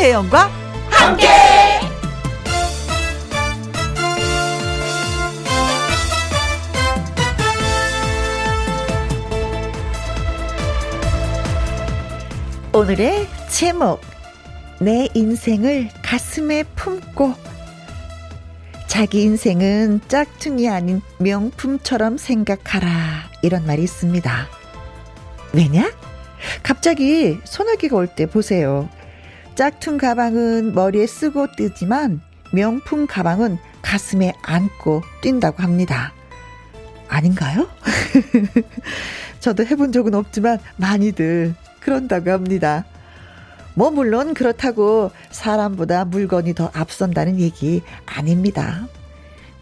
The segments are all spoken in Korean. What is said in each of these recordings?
김혜영과 함께. 오늘의 제목 내 인생을 가슴에 품고 자기 인생은 짝퉁이 아닌 명품처럼 생각하라 이런 말이 있습니다. 왜냐? 갑자기 소나기가 올 때 보세요. 짝퉁 가방은 머리에 쓰고 뜨지만 명품 가방은 가슴에 안고 뛴다고 합니다. 아닌가요? 저도 해본 적은 없지만 많이들 그런다고 합니다. 뭐 물론 그렇다고 사람보다 물건이 더 앞선다는 얘기 아닙니다.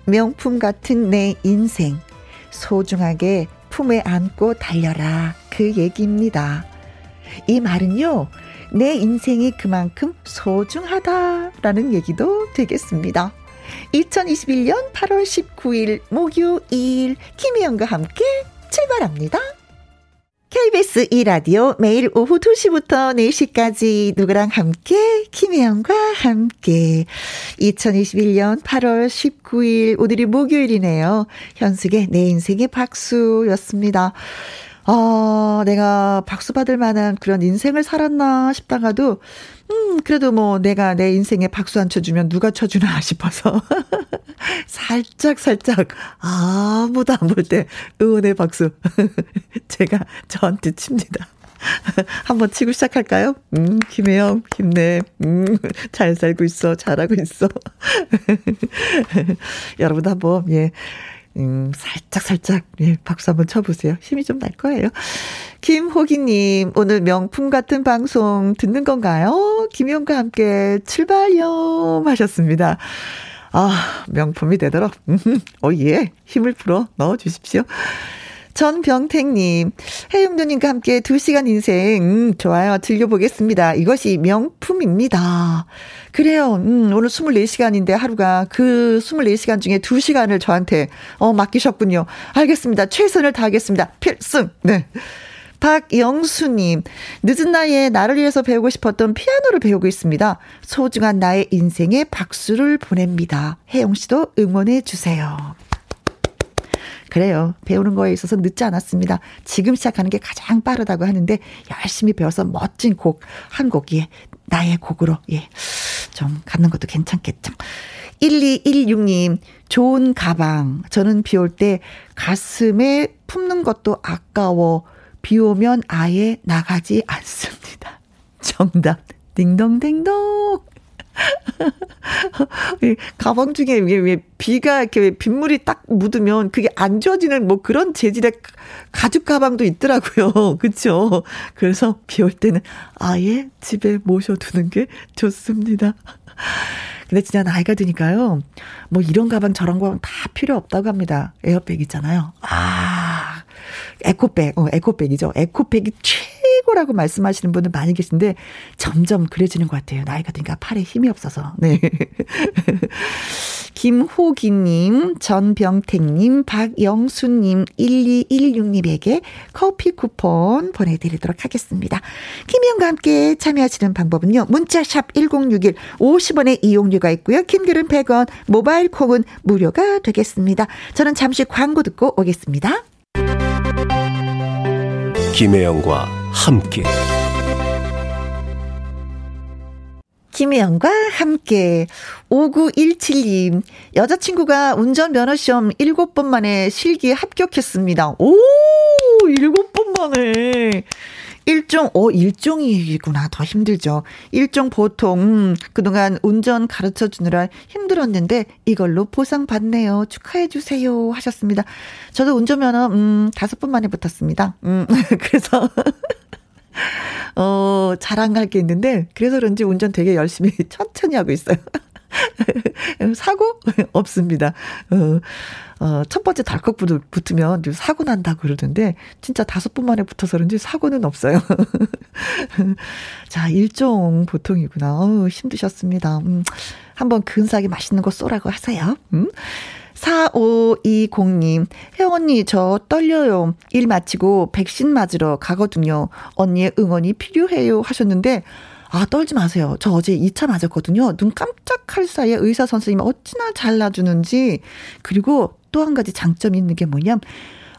명품 같은 내 인생 소중하게 품에 안고 달려라 그 얘기입니다. 이 말은요. 내 인생이 그만큼 소중하다라는 얘기도 되겠습니다. 2021년 8월 19일 목요일 김희영과 함께 출발합니다. KBS 2라디오 매일 오후 2시부터 4시까지 누구랑 함께 김혜영과 함께 2021년 8월 19일 오늘이 목요일이네요. 현숙의 내 인생의 박수였습니다. 아, 내가 박수 받을 만한 그런 인생을 살았나 싶다가도, 음, 그래도 뭐 내가 내 인생에 박수 안 쳐주면 누가 쳐주나 싶어서. 살짝, 살짝, 아무도 안 볼 때 응원의 박수. 제가 저한테 칩니다. 한번 치고 시작할까요? 음, 김혜영, 힘내. 음, 잘 살고 있어. 잘하고 있어. 여러분도 한번, 예, 음, 살짝, 살짝, 예, 박수 한번 쳐보세요. 힘이 좀 날 거예요. 김호기님, 오늘 명품 같은 방송 듣는 건가요? 김용과 함께 출발요! 하셨습니다. 아, 명품이 되도록, 음, 어, 예, 힘을 풀어 넣어 주십시오. 전병택님, 해용도님과 함께 2시간 인생, 음, 좋아요. 즐겨보겠습니다. 이것이 명품입니다. 그래요. 음, 오늘 24시간인데 하루가 그 24시간 중에 2시간을 저한테, 어, 맡기셨군요. 알겠습니다. 최선을 다하겠습니다. 필승! 네. 박영수님, 늦은 나이에 나를 위해서 배우고 싶었던 피아노를 배우고 있습니다. 소중한 나의 인생에 박수를 보냅니다. 혜영 씨도 응원해 주세요. 그래요. 배우는 거에 있어서 늦지 않았습니다. 지금 시작하는 게 가장 빠르다고 하는데 열심히 배워서 멋진 곡, 한 곡이 나의 곡으로, 예, 좀 갖는 것도 괜찮겠죠. 1216님, 좋은 가방. 저는 비 올 때 가슴에 품는 것도 아까워. 비 오면 아예 나가지 않습니다. 정답. 딩동댕동. 가방 중에 왜, 왜 비가 이렇게 빗물이 딱 묻으면 그게 안 지워지는 뭐 그런 재질의 가죽 가방도 있더라고요. 그쵸? 그래서 비 올 때는 아예 집에 모셔두는 게 좋습니다. 근데 진짜 나이가 드니까요. 뭐 이런 가방 저런 가방 다 필요 없다고 합니다. 에어백 있잖아요. 아, 에코백, 어, 에코백이죠. 에코백이 최고라고 말씀하시는 분들 많이 계신데 점점 그래지는 것 같아요. 나이가 드니까 팔에 힘이 없어서. 네. 김호기님, 전병택님, 박영수님, 1216님에게 커피 쿠폰 보내드리도록 하겠습니다. 김희영과 함께 참여하시는 방법은요. 문자샵 1061 50원의 이용료가 있고요. 킹글은 100원, 모바일 콩은 무료가 되겠습니다. 저는 잠시 광고 듣고 오겠습니다. 김혜영과 함께. 김혜영과 함께. 5917님 여자친구가 운전면허 시험 7번 만에 실기에 합격했습니다. 오 7번 만에 일종, 어, 일종이구나. 더 힘들죠. 일종 보통, 음, 그동안 운전 가르쳐 주느라 힘들었는데 이걸로 보상받네요. 축하해주세요. 하셨습니다. 저도 운전면허, 음, 다섯 번 만에 붙었습니다. 음, 그래서. 어, 자랑할 게 있는데, 그래서 그런지 운전 되게 열심히 천천히 하고 있어요. 사고? 없습니다. 어, 어, 첫 번째 덜컥 붙으면 사고 난다고 그러던데, 진짜 다섯 번 만에 붙어서 그런지 사고는 없어요. 자, 일종 보통이구나. 어우, 힘드셨습니다. 음, 한번 근사하게 맛있는 거 쏘라고 하세요. 음. 4520님, 혜영 언니, 저 떨려요. 일 마치고 백신 맞으러 가거든요. 언니의 응원이 필요해요. 하셨는데, 아, 떨지 마세요. 저 어제 2차 맞았거든요. 눈 깜짝할 사이에 의사 선생님이 어찌나 잘라주는지. 그리고 또 한 가지 장점이 있는 게 뭐냐,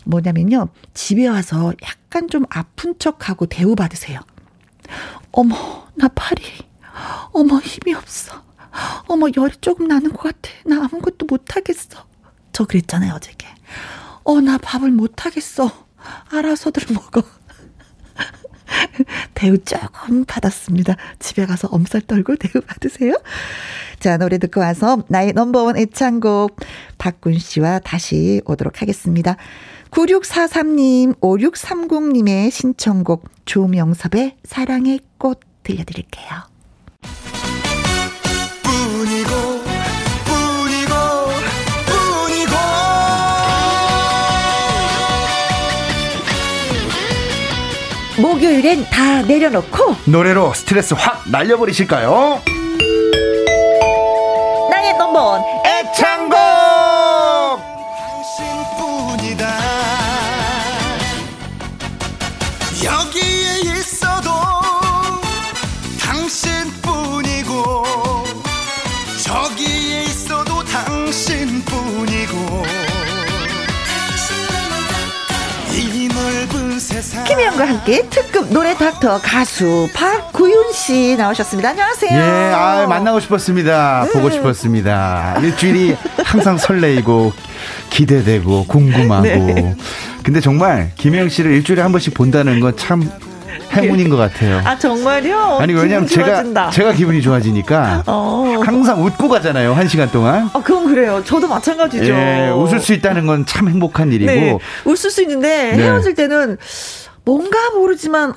뭐냐면요. 집에 와서 약간 좀 아픈 척하고 대우받으세요. 어머, 나 팔이. 어머, 힘이 없어. 어머, 열이 조금 나는 것 같아. 나 아무것도 못하겠어. 저 그랬잖아요, 어저께. 어, 나 밥을 못하겠어. 알아서들 먹어. 대우 조금 받았습니다. 집에 가서 엄살 떨고 대우 받으세요. 자, 노래 듣고 와서 나의 넘버원 애창곡 박군 씨와 다시 오도록 하겠습니다. 9643님, 5630님의 신청곡 조명섭의 사랑의 꽃 들려드릴게요. 목요일엔 다 내려놓고 노래로 스트레스 확 날려버리실까요? 나의 넘버원 과 함께 특급 노래 닥터 가수 박구윤 씨 나오셨습니다. 안녕하세요. 예, 아, 만나고 싶었습니다. 음. 보고 싶었습니다. 일주일이 항상 설레이고 기대되고 궁금하고. 네. 근데 정말 김혜영 씨를 일주일에 한 번씩 본다는 건 참 행운인 것 같아요. 아 정말요? 아니 왜냐면 제가 제가 기분이 좋아지니까 어. 항상 웃고 가잖아요 한 시간 동안. 아 그건 그래요. 저도 마찬가지죠. 예, 웃을 수 있다는 건 참 행복한 일이고. 네, 웃을 수 있는데 네. 헤어질 때는 뭔가 모르지만.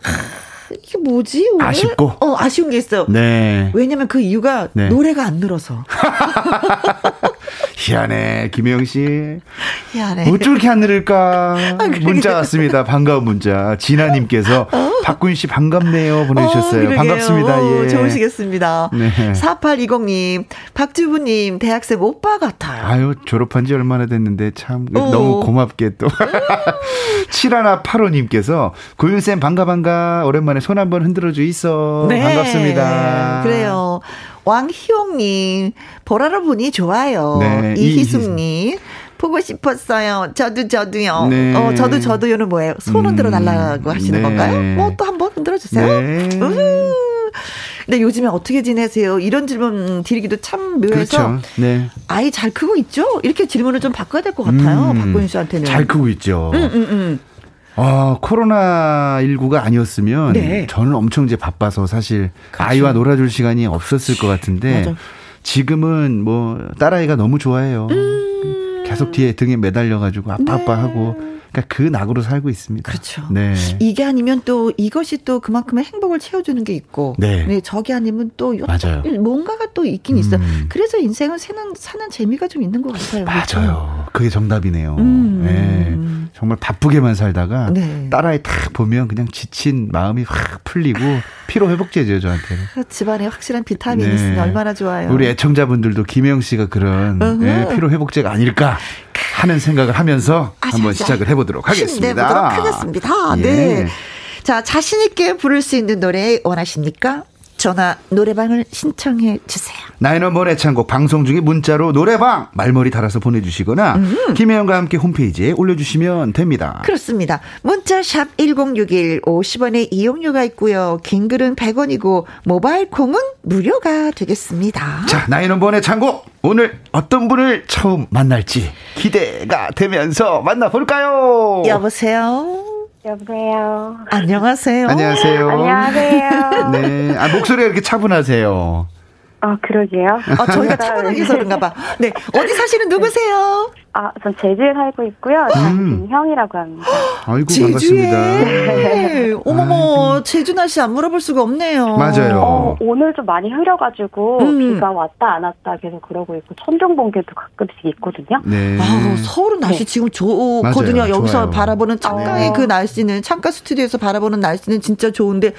이게 뭐지? 오늘? 아쉽고. 어, 아쉬운 게 있어요. 네. 왜냐면 그 이유가 네. 노래가 안 늘어서. 희한해, 김혜영 씨. 희한해. 어쩜 이렇게 안 늘을까? 아, 문자 왔습니다. 반가운 문자. 진아님께서 어? 박군 씨 반갑네요 보내주셨어요. 어, 반갑습니다. 예. 좋으시겠습니다. 네. 4820님, 박주부님, 대학생 오빠 같아요. 아유, 졸업한 지 얼마나 됐는데 참 오. 너무 고맙게 또. 7185님께서 고윤쌤 반가 반가 오랜만에 손 한번 흔들어 주이소. 네. 반갑습니다. 그래요. 왕희용님, 보라로 보니 좋아요. 네. 이희숙님. 보고 싶었어요. 저도 저도요. 네. 어, 저도 저도요는 뭐예요? 손 흔들어 달라고 음, 하시는 네. 건가요? 뭐 또 한번 흔들어 주세요. 네. 근데 요즘에 어떻게 지내세요? 이런 질문 드리기도 참 묘해서 그렇죠. 네. 아이 잘 크고 있죠? 이렇게 질문을 좀 바꿔야 될 것 같아요. 음, 박고윤 씨한테는. 잘 크고 있죠. 음, 음, 음. 아, 코로나19가 아니었으면 네. 저는 엄청 이제 바빠서 사실 그렇죠. 아이와 놀아줄 시간이 없었을 것 같은데 맞아. 지금은 뭐 딸아이가 너무 좋아해요. 음. 계속 뒤에 등에 매달려가지고 아빠 아빠 네. 하고 그러니까 그 낙으로 살고 있습니다. 그렇죠. 네. 이게 아니면 또 이것이 또 그만큼의 행복을 채워주는 게 있고, 네. 네 저게 아니면 또 맞아요. 뭔가가 또 있긴 음. 있어. 그래서 인생은 사는 사는 재미가 좀 있는 것 같아요. 맞아요. 그렇죠? 그게 정답이네요. 음. 네. 정말 바쁘게만 살다가 네. 딸아이 딱 보면 그냥 지친 마음이 확 풀리고 피로 회복제죠 저한테는. 그 집안에 확실한 비타민이 네. 있으니 얼마나 좋아요. 우리 애청자분들도 김영 씨가 그런 네, 피로 회복제가 아닐까 하는 생각을 하면서 아, 한번 시작을 해보도록 하겠습니다. 해보도록 하겠습니다. 예. 네. 자 자신 있게 부를 수 있는 노래 원하십니까? 전화 노래방을 신청해 주세요. 나이너 모래 창곡 방송 중에 문자로 노래방 말머리 달아서 보내주시거나 음. 김혜영과 함께 홈페이지에 올려주시면 됩니다. 그렇습니다. 문자 샵 1061 50원의 이용료가 있고요. 긴 글은 100원이고 모바일 콩은 무료가 되겠습니다. 자 나이너 모래 창곡 오늘 어떤 분을 처음 만날지 기대가 되면서 만나볼까요? 여보세요. 여보세요. 안녕하세요. 안녕하세요. 안녕하세요. 네. 아, 목소리가 이렇게 차분하세요. 아, 그러게요. 아, 저희가 차분하게 서 그런가 봐. 네. 어디 사시는 누구세요? 아, 전 제주에 살고 있고요. 음. 형이라고 합니다. 아이고, 제주에. 반갑습니다. 네. 어머머, 제주 날씨 안 물어볼 수가 없네요. 맞아요. 어, 오늘 좀 많이 흐려가지고, 음. 비가 왔다 안 왔다 계속 그러고 있고, 천둥번개도 가끔씩 있거든요. 네. 아, 서울은 날씨 네. 지금 좋거든요. 맞아요. 여기서 좋아요. 바라보는 창가의 어. 그 날씨는, 창가 스튜디오에서 바라보는 날씨는 진짜 좋은데,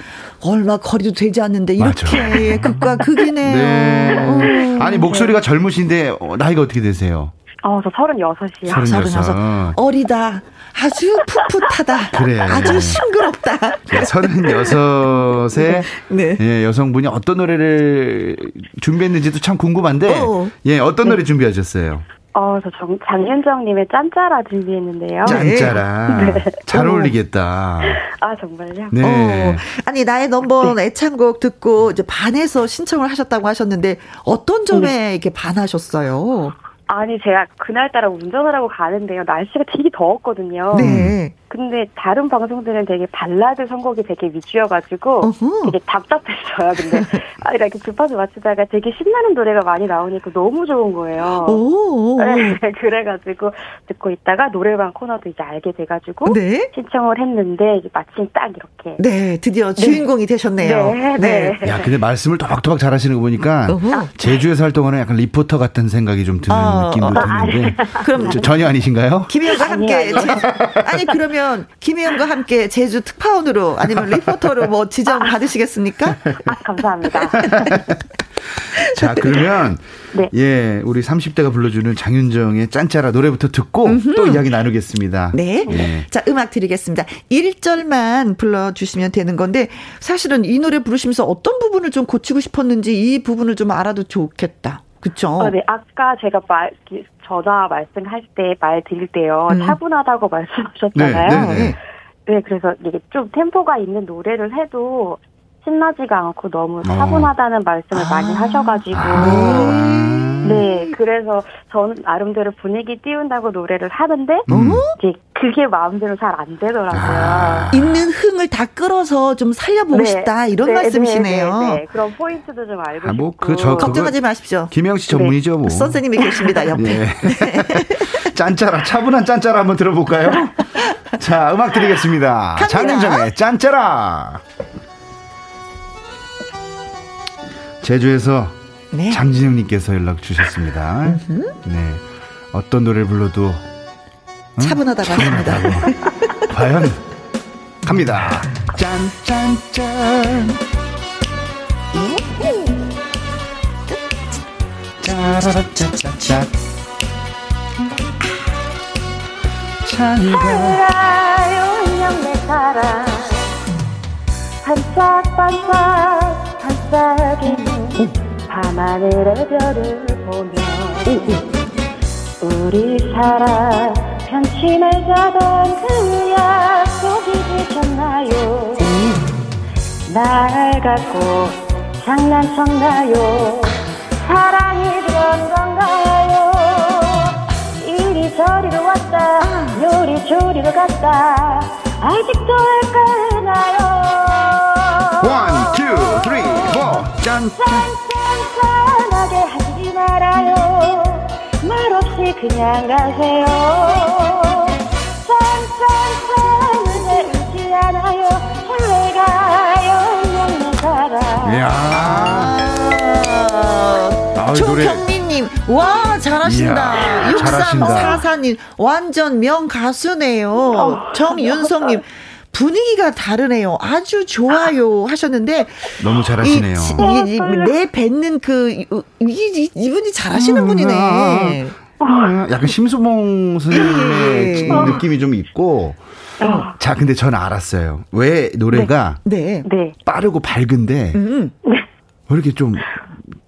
얼마 거리도 되지 않는데, 이렇게 극과 극이네요. 네. 아니, 목소리가 젊으신데, 어, 나이가 어떻게 되세요? 어, 저 36이요. 36. 36. 어리다. 아주 풋풋하다. 그래. 아주 싱그럽다. 서른여섯에 네. 예, 여성분이 어떤 노래를 준비했는지도 참 궁금한데 어. 예, 어떤 노래 준비하셨어요? 어, 저 정, 장윤정님의 짠짜라 준비했는데요. 짠짜라. 네. 잘 어울리겠다. 아, 정말요? 네. 어, 아니, 나의 넘버 네. 애창곡 듣고 이제 반해서 신청을 하셨다고 하셨는데 어떤 점에 네. 이렇게 반하셨어요? 아니 제가 그날따라 운전을 하고 가는데요. 날씨가 되게 더웠거든요. 네. 근데 다른 방송들은 되게 발라드 선곡이 되게 위주여가지고 어후. 되게 답답했어요. 근데 아, 이렇게 급하게 맞추다가 되게 신나는 노래가 많이 나오니까 너무 좋은 거예요. 오. 네, 그래가지고 듣고 있다가 노래방 코너도 이제 알게 돼가지고 네? 신청을 했는데 마침 딱 이렇게 네 드디어 네. 주인공이 되셨네요. 네, 네. 네. 야 근데 말씀을 토박토박 잘하시는 거 보니까 어후. 제주에서 활동하는 약간 리포터 같은 생각이 좀 드는 어, 느낌도 어, 드는데 아, 그럼 전혀 아니신가요? 김혜영과 함께 아니 그러면 그러면 김혜영과 함께 제주 특파원으로 아니면 리포터로 뭐 지정 받으시겠습니까? 아, 감사합니다. 자, 그러면 네. 예, 우리 30대가 불러주는 장윤정의 짠짜라 노래부터 듣고 음흠. 또 이야기 나누겠습니다. 네. 네. 자, 음악 드리겠습니다. 1절만 불러주시면 되는 건데 사실은 이 노래 부르시면서 어떤 부분을 좀 고치고 싶었는지 이 부분을 좀 알아도 좋겠다. 그쵸? 어, 네. 아까 제가 말, 전화 말씀할 때 말 드릴 때요. 음. 차분하다고 말씀하셨잖아요. 네, 네, 네. 네, 그래서 이게 좀 템포가 있는 노래를 해도 신나지가 않고 너무 어. 차분하다는 어. 말씀을 아. 많이 하셔가지고. 아. 네, 그래서 저는 나름대로 분위기 띄운다고 노래를 하는데, 음. 이제 그게 마음대로 잘 안 되더라고요. 아. 있는 흥을 다 끌어서 좀 살려보고 네. 싶다, 이런 네, 말씀이시네요. 네, 네, 그런 포인트도 좀 알고 아, 뭐, 그, 저, 걱정하지 마십시오. 김영 씨 전문이죠, 뭐. 선생님이 계십니다, 옆에. 네. 짠짜라, 차분한 짠짜라 한번 들어볼까요? 자, 음악 드리겠습니다. 장윤정의 짠짜라. 제주에서 네. 장진영님께서 연락 주셨습니다. 네. 어떤 노래를 불러도 응? 차분하다고 하십니다. 과연 갑니다. 짠, 짠, 짠. 짜라라짜짜짜. 찬가요 인형 내 사랑 반짝반짝 반짝이는 밤하늘의 별을 보며 우리 사랑 편치 말자던 그 약속이 되셨나요? 날 갖고 장난쳤나요? 사랑이 그런 건가요? 이리저리로 왔다 요리조리로 갔다. 아직도 헷갈나요? One, two, three, four. 짠, 짠짠짠하게 하지 말아요. 말없이 그냥 가세요. 짠짠짠 눈에 울지 않아요. 설레가요 먹는 사람. 이야. 아, 조경민님, 와, 잘하신다. 6344님, 완전 명가수네요. 어. 정윤성님, 분위기가 다르네요. 아주 좋아요 하셨는데 너무 잘하시네요. 이, 이, 내 뱉는 그 이, 이, 이분이 잘하시는 음, 분이네. 아, 약간 심수봉 선생님의 네. 느낌이 좀 있고. 어. 자, 근데 저는 알았어요. 왜 노래가 네. 네. 빠르고 밝은데 음. 네. 왜 이렇게 좀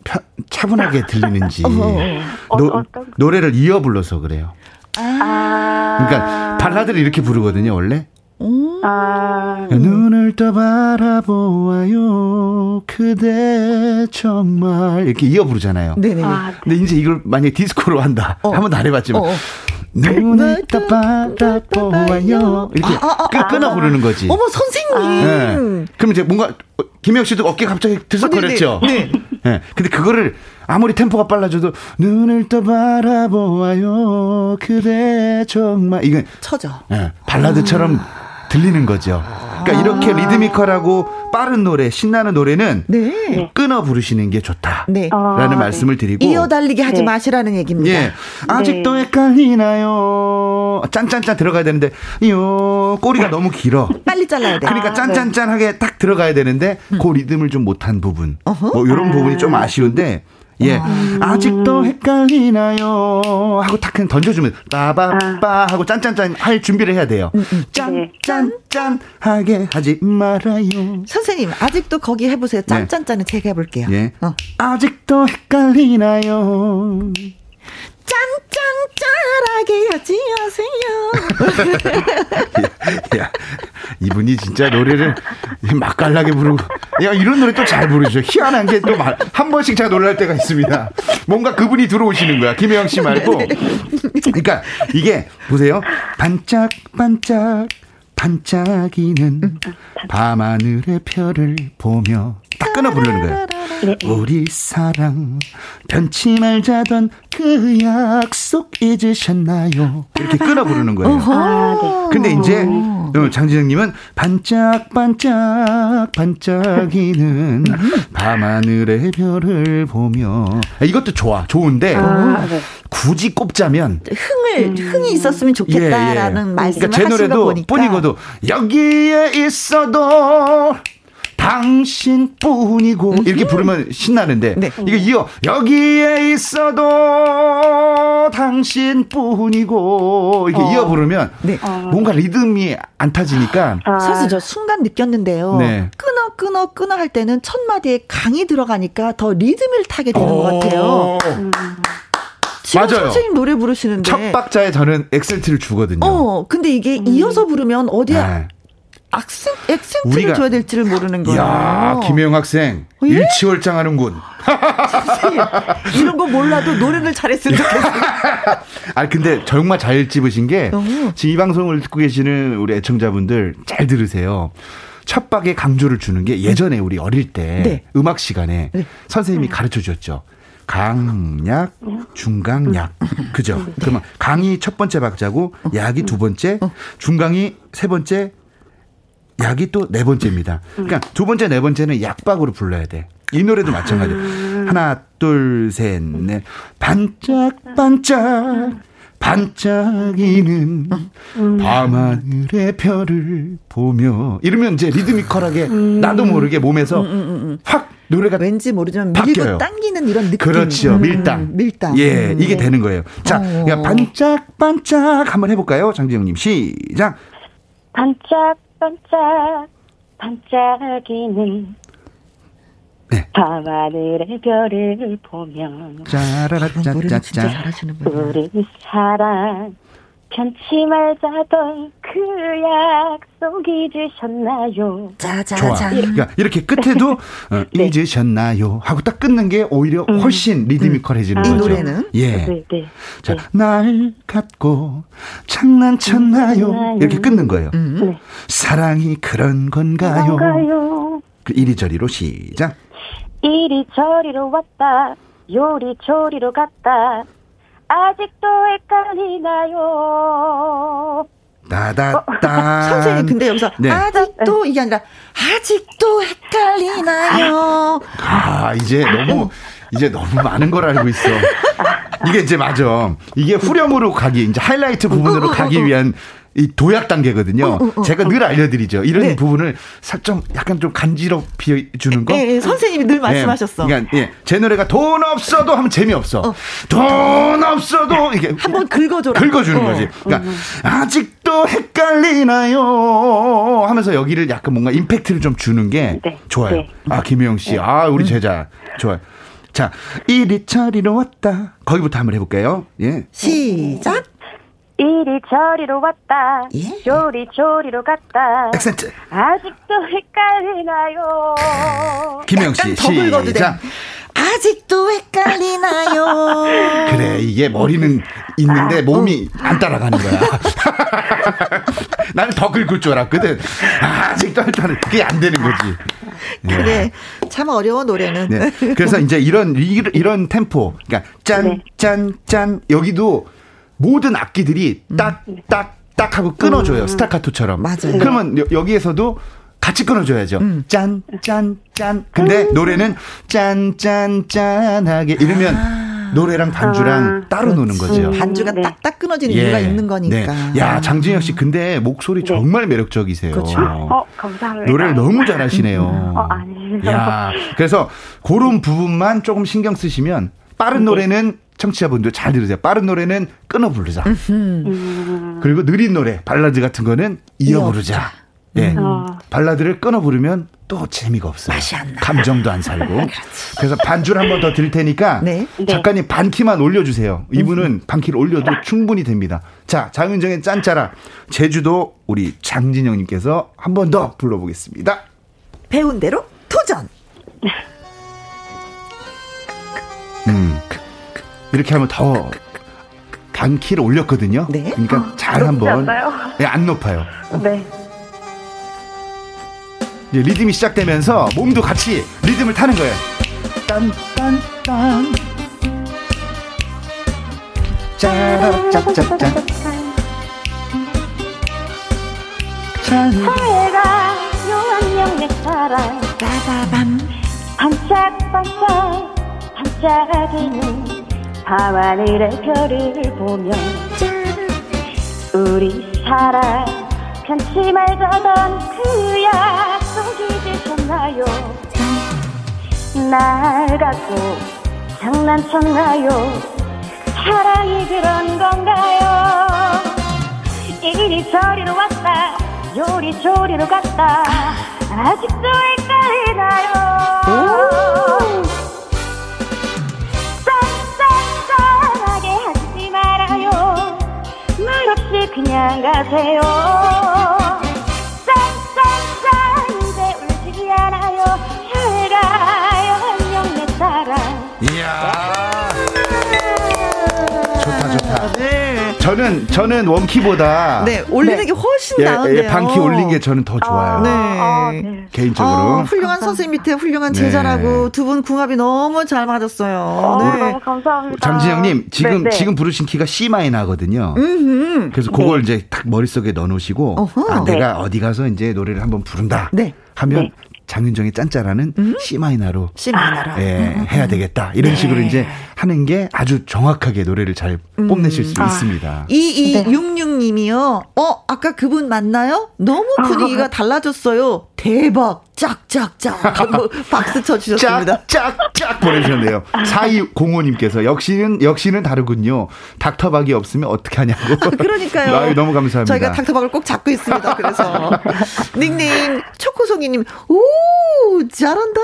편, 차분하게 들리는지 어, 노, 노래를 이어 불러서 그래요. 아. 그러니까 발라드를 이렇게 부르거든요, 원래. 음. 아. 눈을 떠 바라보아요. 그대 정말 이렇게 이어 부르잖아요. 네네. 아, 네. 근데 이제 이걸 만약에 디스코로 한다. 어. 한 번도 안 해봤지만 어. 어. 눈을 떠 바라보아요. 이렇게 아, 아, 아, 끊어 부르는 거지. 어머 선생님. 네. 그럼 이제 뭔가 김영 씨도 어깨 갑자기 들썩거렸죠. 네, 네. 네. 근데 그거를 아무리 템포가 빨라져도 눈을 떠 바라보아요. 그대 정말 이건 쳐져. 네. 발라드처럼 아. 들리는 거죠. 그러니까 이렇게 리드미컬하고 빠른 노래, 신나는 노래는 네. 끊어 부르시는 게 좋다라는 네. 아, 말씀을 드리고 이어 달리게 하지 네. 마시라는 얘기입니다. 예. 아직도 네. 헷갈리나요? 짠짠짠 들어가야 되는데 요 꼬리가 너무 길어. 빨리 잘라야 돼. 그러니까 아, 짠짠짠하게 딱 들어가야 되는데 음. 그 리듬을 좀 못한 부분, 어허? 뭐 이런 아. 부분이 좀 아쉬운데 예. 음. 아직도 헷갈리나요? 하고 탁 그냥 던져주면 빠바빠 하고 짠짠짠 할 준비를 해야 돼요. 음, 음. 짠짠짠 하게 하지 말아요. 선생님 아직도 거기 해보세요. 짠짠짠은 네. 제가 해볼게요. 예. 어. 아직도 헷갈리나요? 짠짠짠하게 하지 마세요. 야, 이분이 진짜 노래를 맛깔나게 부르고, 야, 이런 노래 또 잘 부르죠. 희한한 게 또 한 번씩 제가 놀랄 때가 있습니다. 뭔가 그분이 들어오시는 거야. 김혜영 씨 말고. 그러니까 이게, 보세요. 반짝반짝, 반짝이는 밤하늘의 별을 보며 딱 끊어 부르는 거예요. 네. 우리 사랑 변치 말자던 그 약속 잊으셨나요? 이렇게 끊어 부르는 거예요. 아, 네. 근데 이제 어, 장진영님은 반짝반짝 반짝이는 밤하늘의 별을 보며 이것도 좋아 좋은데 아, 네. 굳이 꼽자면 흥을 음. 흥이 있었으면 좋겠다라는 예, 예. 말씀을 그러니까 제 노래도 보니까. 뿐이고도 여기에 있어도 당신뿐이고 음. 이렇게 부르면 신나는데 네. 이거 이어 여기에 있어도 당신뿐이고 이렇게 어. 이어 부르면 네. 어. 뭔가 리듬이 안 타지니까 아. 사실 저 순간 느꼈는데요. 네. 끊어 끊어 끊어 할 때는 첫 마디에 강이 들어가니까 더 리듬을 타게 되는 것 어. 같아요. 음. 맞아요. 선생님 노래 부르시는데 첫 박자에 저는 엑센트를 주거든요. 어, 근데 이게 음. 이어서 부르면 어디에 네. 악센, 액센트를 우리가, 줘야 될지를 모르는 거예요. 야, 김혜영 학생 예? 일치월장하는군. 선생님, 이런 거 몰라도 노래를 잘했으면 좋겠어요. 아, 근데 정말 잘 집으신 게 어. 지금 이 방송을 듣고 계시는 우리 애청자분들 잘 들으세요. 첫 박에 강조를 주는 게 예전에 우리 어릴 때 네. 음악 시간에 네. 선생님이 가르쳐 주셨죠. 강약, 중강약. 그죠? 네. 그러면 강이 첫 번째 박자고 약이 두 번째, 어. 중강이 세 번째, 약이 또 네 번째입니다. 그러니까 두 번째, 네 번째는 약박으로 불러야 돼. 이 노래도 마찬가지예요. 음. 하나, 둘, 셋, 넷. 반짝반짝. 반짝이는 음. 밤하늘의 별을 보며 이러면 이제 리드미컬하게 음. 나도 모르게 몸에서 음, 확 노래가 왠지 모르지만 밀고 바뀌어요. 당기는 이런 느낌. 그렇죠. 밀당. 밀당. 예, 이게 네. 되는 거예요. 자, 어. 반짝반짝 한번 해볼까요? 장지영님 시작. 반짝 반짝 반짝이는 네. 밤하늘의 별을 보면 짜라라짜짜짜 우리 사랑 편치 말자던 그 약속 잊으셨나요? 짜자자. 그러니까 이렇게 끝에도 어, 네. 잊으셨나요? 하고 딱 끊는 게 오히려 음. 훨씬 음. 리드미컬해지는 음. 거죠. 이 노래는 예. 네, 네. 자, 네. 날 갖고 장난쳤나요? 이렇게 끊는 거예요. 음. 네. 사랑이 그런 건가요? 건가요? 그 이리저리로 시작. 이리저리로 왔다. 요리조리로 갔다. 아직도 헷갈리나요? 나다따. 선생님, 근데 여기서 네. 아직도 이게 아니라 아직도 헷갈리나요? 아, 이제 너무 이제 너무 많은 걸 알고 있어. 이게 이제 맞아. 이게 후렴으로 가기, 이제 하이라이트 부분으로 가기 위한 이 도약 단계거든요. 어, 어, 어, 제가 늘 알려드리죠. 이런 네. 부분을 살짝 약간 좀 간지럽히 주는 거. 예, 예, 선생님이 늘 예, 말씀하셨어. 그러니까 예, 제 노래가 돈 없어도 하면 재미없어. 어. 돈 없어도 이게 한번 긁어줘라. 긁어주는 거지. 그러니까 아직도 헷갈리나요? 하면서 여기를 약간 뭔가 임팩트를 좀 주는 게 네. 좋아요. 네. 아 김혜영 씨, 네. 아 우리 음. 제자 좋아요. 자, 이리 저리로 왔다. 거기부터 한번 해볼게요. 예. 시작. 이리 저리로 왔다. 예? 조리 조리로 갔다. 액센트. 아직도 헷갈리나요. 김영 씨, 시작. 아직도 헷갈리나요? 그래, 이게 머리는 있는데 아, 몸이 어. 안 따라가는 거야. 나는 더 긁을 줄 알았거든. 아직도 헷갈리 그게 안 되는 거지. 그래. 네. 참 어려워, 노래는. 네. 그래서 이제 이런, 이런 템포. 그러니까 짠, 네. 짠, 짠. 여기도 모든 악기들이 딱, 딱, 딱 하고 끊어줘요. 음. 스타카토처럼. 맞아요. 그러면 여, 기에서도 같이 끊어줘야죠. 음. 짠, 짠, 짠. 근데 음. 노래는 짠, 짠, 짠하게 이러면 아. 아. 노래랑 반주랑 아. 따로 그렇지. 노는 거죠. 반주가 네. 딱딱 끊어지는 예. 이유가 있는 거니까. 네. 야 장진영 씨 근데 목소리 네. 정말 매력적이세요. 그렇죠. 어 감사합니다. 노래를 너무 잘하시네요. 어 아니에요. 야 그래서 그런 부분만 조금 신경 쓰시면 빠른 네. 노래는 청취자분들 잘 들으세요. 빠른 노래는 끊어 부르자. 음. 그리고 느린 노래, 발라드 같은 거는 이어 부르자. 예. 음. 발라드를 끊어 부르면 또 재미가 없어요. 맛이 안 나. 감정도 안 살고. 그래서 반주를 한 번 더 드릴 테니까 네. 작가님 반키만 올려주세요. 이분은 음. 반키를 올려도 충분히 됩니다. 자, 장윤정의 짠짜라 제주도 우리 장진영님께서 한 번 더 불러보겠습니다. 배운 대로 도전. 이렇게 하면 더 반키를 올렸거든요. 네. 그러니까 어, 잘 한번. 네, 안 높아요. 네. 이제 리듬이 시작되면서 몸도 같이 리듬을 타는 거예요. 딴딴딴. 짜라짜짜짜. 사회가 요한명 내 사랑 빠바밤 반짝반짝 반짝이는 밤하늘의 별을 보며 우리 사랑 편치 말자던 그 약속이 되셨나요? 날 갖고 장난쳤나요? 사랑이 그런 건가요? 이리저리로 왔다 요리조리로 갔다. 아직도 헷갈리나요 그냥 가세요. 짠짠짠 이제 울지 않아요. 잘 가요 안녕 내 사랑. 이야. 좋다 좋다. 네. 저는 저는 원키보다 네 올리는 네. 게 훨씬 예, 나은데요. 예, 반키 올린 게 저는 더 좋아요. 네. 아, 네. 개인적으로 아, 훌륭한 선생님 밑에 훌륭한 네. 제자라고 두 분 궁합이 너무 잘 맞았어요. 아, 네. 너무 감사합니다. 장진영님 지금 네, 지금 부르신 키가 C 마이너거든요. 그래서 그걸 이제 딱 머릿 속에 넣어놓으시고 아, 내가 어디 가서 이제 노래를 한번 부른다 하면 장윤정의 짠짜라는 음? C 마이너로 C 마이너로 예, 음. 해야 되겠다 이런 네. 식으로 이제 하는 게 아주 정확하게 노래를 잘 음. 뽐내실 수 아. 있습니다. 이이육육님이요. 어 아까 그분 맞나요? 너무 분위기가 아. 달라졌어요. 대박. 짝짝짝 하고 박수 쳐주셨습니다. 짝짝짝 보내주셨네요. 4205님께서 역시는 역시는 다르군요. 닥터박이 없으면 어떻게 하냐고. 아, 그러니까요. 아유, 너무 감사합니다. 저희가 닥터박을 꼭 잡고 있습니다. 그래서 닉네임 초코송이님 오 잘한다.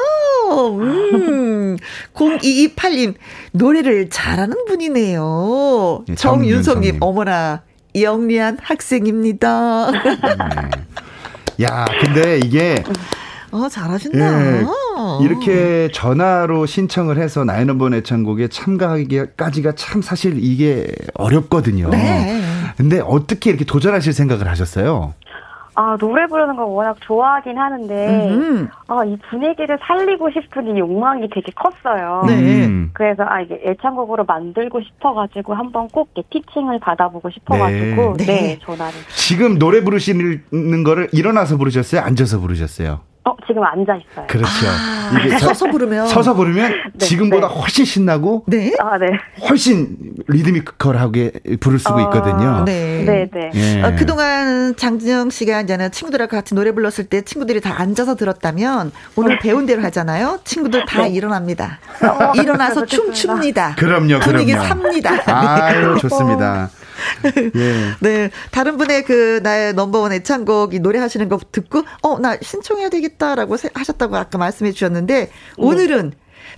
음 0228님 노래를 잘하는 분이네요. 네, 정윤성님 어머나 영리한 학생입니다. 네. 야, 근데 이게 어, 잘하신다. 예, 이렇게 전화로 신청을 해서 나인원번 애창곡에 참가하기까지가 참 사실 이게 어렵거든요. 네. 근데 어떻게 이렇게 도전하실 생각을 하셨어요? 아, 노래 부르는 거 워낙 좋아하긴 하는데, 음. 아, 이 분위기를 살리고 싶은 이 욕망이 되게 컸어요. 네. 음. 그래서, 아, 이게 애창곡으로 만들고 싶어가지고, 한번 꼭 티칭을 받아보고 싶어가지고, 네, 네 전화를. 지금 노래 부르시는 거를 일어나서 부르셨어요? 앉아서 부르셨어요? 어, 지금 앉아 있어요. 그렇죠. 아, 이게 서서 부르면 서서 부르면 네, 지금보다 네. 훨씬 신나고 네. 아, 네. 훨씬 리드미컬하게 부를 수가 어, 있거든요. 네. 네, 네. 예. 어, 그동안 장진영 씨가 이제는 친구들하고 같이 노래 불렀을 때 친구들이 다 앉아서 들었다면 오늘 네. 배운 대로 하잖아요. 친구들 다 네. 일어납니다. 어, 일어나서 춤춥니다. 그럼요, 그럼요. 분위기 삽니다. 아유, 좋습니다. 예. 네. 다른 분의 그 나의 넘버원 애창곡 이 노래 하시는 거 듣고 어, 나 신청해야 되겠다라고 하셨다고 아까 말씀해 주셨는데 네. 오늘은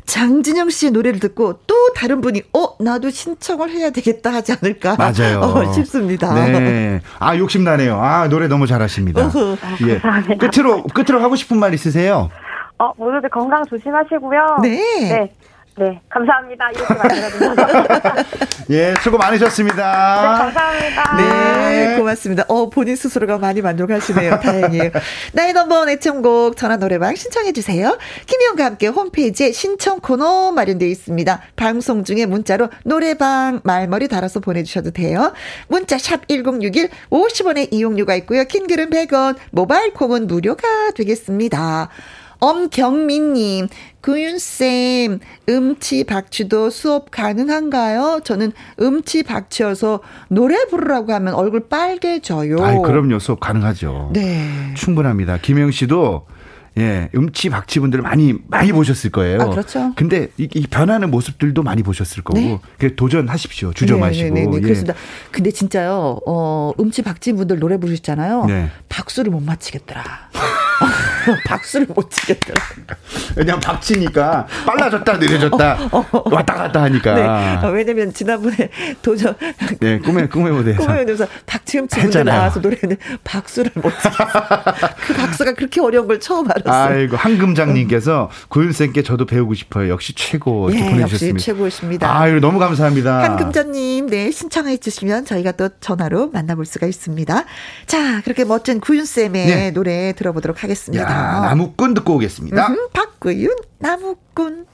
장진영 씨의 노래를 듣고 또 다른 분이 어 나도 신청을 해야 되겠다 하지 않을까 맞아요 어, 싶습니다. 네. 아 욕심 나네요. 아 노래 너무 잘하십니다. 아, 예. 끝으로 끝으로 하고 싶은 말 있으세요? 어 모두들 건강 조심하시고요. 네. 네. 네, 감사합니다. 이렇게 만들어주셔서. 예, 수고 많으셨습니다. 네, 감사합니다. 네, 고맙습니다. 어, 본인 스스로가 많이 만족하시네요. 다행이에요. 나의 넘버원 애청곡 전화 노래방 신청해주세요. 김희영과 함께 홈페이지에 신청 코너 마련되어 있습니다. 방송 중에 문자로 노래방 말머리 달아서 보내주셔도 돼요. 문자 샵 1061, 50원의 이용료가 있고요. 킹글은 100원, 모바일 콩은 무료가 되겠습니다. 엄경민님, 구윤쌤, 음치 박치도 수업 가능한가요? 저는 음치 박치여서 노래 부르라고 하면 얼굴 빨개져요. 아, 그럼요. 수업 가능하죠. 네. 충분합니다. 김영 씨도 예, 음치 박치 분들 많이 많이 보셨을 거예요. 아, 그렇죠. 근데 이, 이 변하는 모습들도 많이 보셨을 거고 네. 그 도전하십시오. 주저마시고. 네, 네, 네, 네. 예. 그렇습니다. 근데 진짜요. 어, 음치 박치 분들 노래 부르셨잖아요. 네. 박수를 못 맞히겠더라. 박수를 못 치겠더라. 왜냐면 박치니까 빨라졌다 느려졌다 어, 어, 어. 왔다 갔다 하니까. 네. 어, 왜냐면 지난번에 도전. 네, 꿈의 꿈의 무대에서. 꿈의 무대에서 박치음치 분들 나와서 노래는 박수를 못. 그 박수가 그렇게 어려운 걸 처음 알았어요. 아이고 한금장님께서 구윤쌤께 저도 배우고 싶어요. 역시 최고 네, 보내주셨습니다. 역시 최고십니다. 아유 너무 감사합니다. 한금장님, 네 신청해 주시면 저희가 또 전화로 만나볼 수가 있습니다. 자, 그렇게 멋진 구윤쌤의 네. 노래 들어보도록 하겠습니다. 야, 나무꾼 듣고 오겠습니다. 음흠, 박 구윤 나무꾼.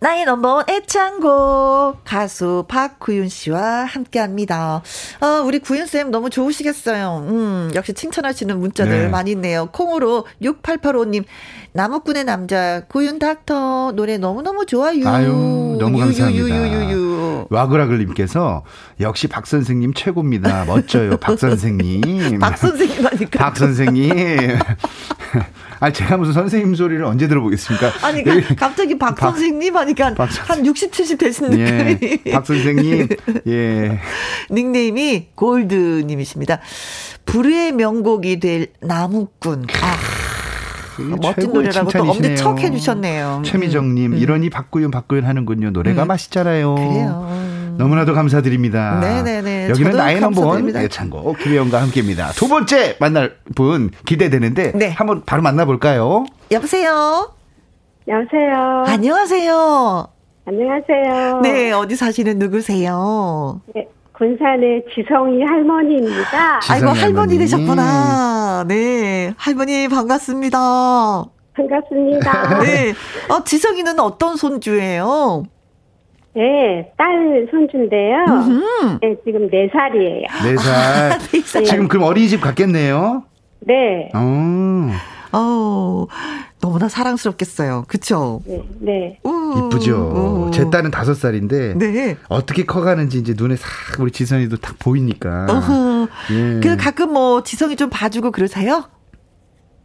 나의 넘버원 애창곡 가수 박구윤 씨와 함께합니다. 어, 우리 구윤 쌤 너무 좋으시겠어요. 음, 역시 칭찬하시는 문자들 네. 많이 있네요. 콩으로 6885님 나무꾼의 남자 구윤 닥터 노래 너무 너무 좋아요. 아유 너무 감사합니다. 와그라글님께서 역시 박 선생님 최고입니다. 멋져요, 박 선생님. 박 선생님 하니까. 박 선생님. 아, 제가 무슨 선생님 소리를 언제 들어보겠습니까? 아니, 그 갑자기 박, 박 선생님 하니까 박, 한 60, 70 되신 느낌이. 예, 박 선생님, 예. 닉네임이 골드님이십니다. 불의 명곡이 될 나무꾼. 아. 멋진 노래라고 또 엄지척 해주셨네요. 최미정님, 음. 이러니 박구윤, 박구윤 하는군요. 노래가 음. 맛있잖아요. 그래요. 너무나도 감사드립니다. 네네네. 여기는 나의 넘버원 애창곡 김혜영과 함께입니다. 두 번째 만날 분 기대되는데 네. 한번 바로 만나볼까요? 여보세요. 여보세요. 안녕하세요. 안녕하세요. 네, 어디 사시는 누구세요? 네, 군산의 지성이 할머니입니다. 아이고, 할머니. 할머니 되셨구나. 네, 할머니 반갑습니다. 반갑습니다. 네. 어, 지성이는 어떤 손주예요? 네, 딸 손주인데요. 네, 지금 4살이에요. 4살. 아, 네 지금 그럼 어린이집 갔겠네요? 네. 어. 어, 너무나 사랑스럽겠어요. 그쵸? 네, 네. 이쁘죠. 제 딸은 5살인데. 네. 어떻게 커가는지 이제 눈에 싹 우리 지성이도 딱 보이니까. 예. 그 가끔 뭐 지성이 좀 봐주고 그러세요?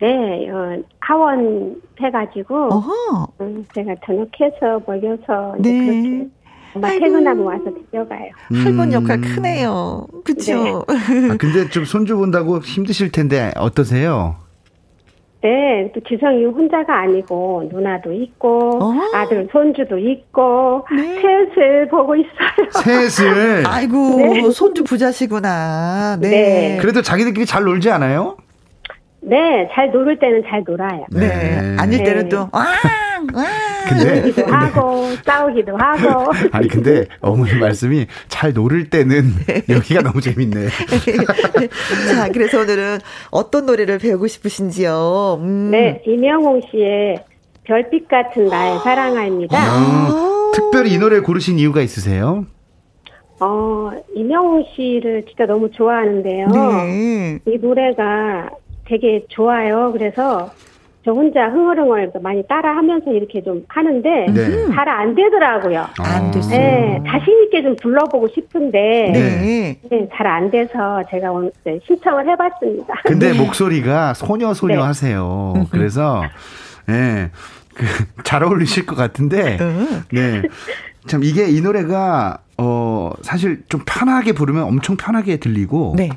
네, 어, 하원 해가지고. 어허. 음, 제가 저녁해서 먹여서. 네. 그렇게 엄마 퇴근하고 와서 데려가요. 음. 할머니 역할 크네요. 그쵸? 네. 아, 근데 좀 손주 본다고 힘드실 텐데 어떠세요? 네, 또 지성이 혼자가 아니고 누나도 있고 어? 아들 손주도 있고 네. 셋을 보고 있어요. 셋을. 아이고 네. 손주 부자시구나. 네. 네. 그래도 자기들끼리 잘 놀지 않아요? 네, 잘 놀을 때는 잘 놀아요. 네. 네. 아닐 때는 또, 와, 와. 근데. 기도 하고, 싸우기도 하고. 아니, 근데 어머니 말씀이 잘 놀을 때는 여기가 너무 재밌네. 자, 그래서 오늘은 어떤 노래를 배우고 싶으신지요? 음. 네, 이명홍 씨의 별빛 같은 나의 사랑아입니다. 아, 특별히 이 노래 고르신 이유가 있으세요? 어, 이명웅 씨를 진짜 너무 좋아하는데요. 네. 이 노래가 되게 좋아요. 그래서 저 혼자 흥얼흥얼 많이 따라하면서 이렇게 좀 하는데 네. 잘안 되더라고요. 아. 안 됐어요. 네, 자신 있게 좀 불러보고 싶은데 네. 네 잘안 돼서 제가 오늘 네, 신청을 해봤습니다. 근데 네. 목소리가 소녀 소녀 네. 하세요. 그래서 예. 그, 잘 어울리실 것 같은데, 네. 참, 이게 이 노래가, 어, 사실 좀 편하게 부르면 엄청 편하게 들리고, 네.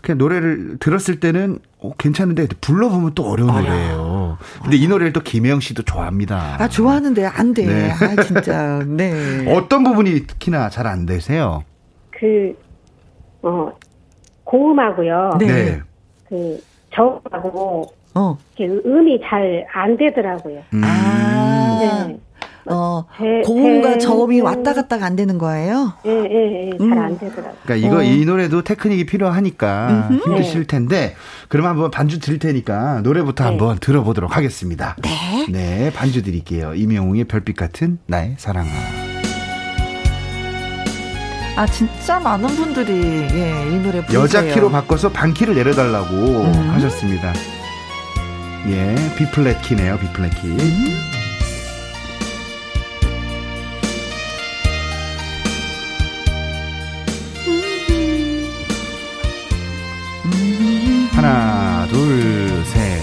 그냥 노래를 들었을 때는 어, 괜찮은데 불러보면 또 어려운 아 노래예요. 근데 이 노래를 또 김혜영 씨도 좋아합니다. 아 좋아하는데 안 돼. 네. 아 진짜. 네. 어떤 부분이 특히나 잘 안 되세요? 그 어, 고음하고요. 네. 네. 그 저하고 어. 음이 잘 안 되더라고요. 음. 아. 네. 어, 제, 고음과 제, 저음이 왔다 갔다가 안 되는 거예요? 예, 예, 예. 잘안 음. 되더라고요. 그러니까 이거, 어. 이 노래도 테크닉이 필요하니까 음흠. 힘드실 텐데, 그럼 한번 반주 드릴 테니까 노래부터 네. 한번 들어보도록 하겠습니다. 네. 네, 반주 드릴게요. 임영웅의 별빛 같은 나의 사랑아. 아 진짜 많은 분들이 예, 이 노래 부르세요. 여자 키로 바꿔서 반 키를 내려달라고 음. 하셨습니다. 예, 비플랫 키네요, 비플랫 키. 음. 하나, 둘, 셋,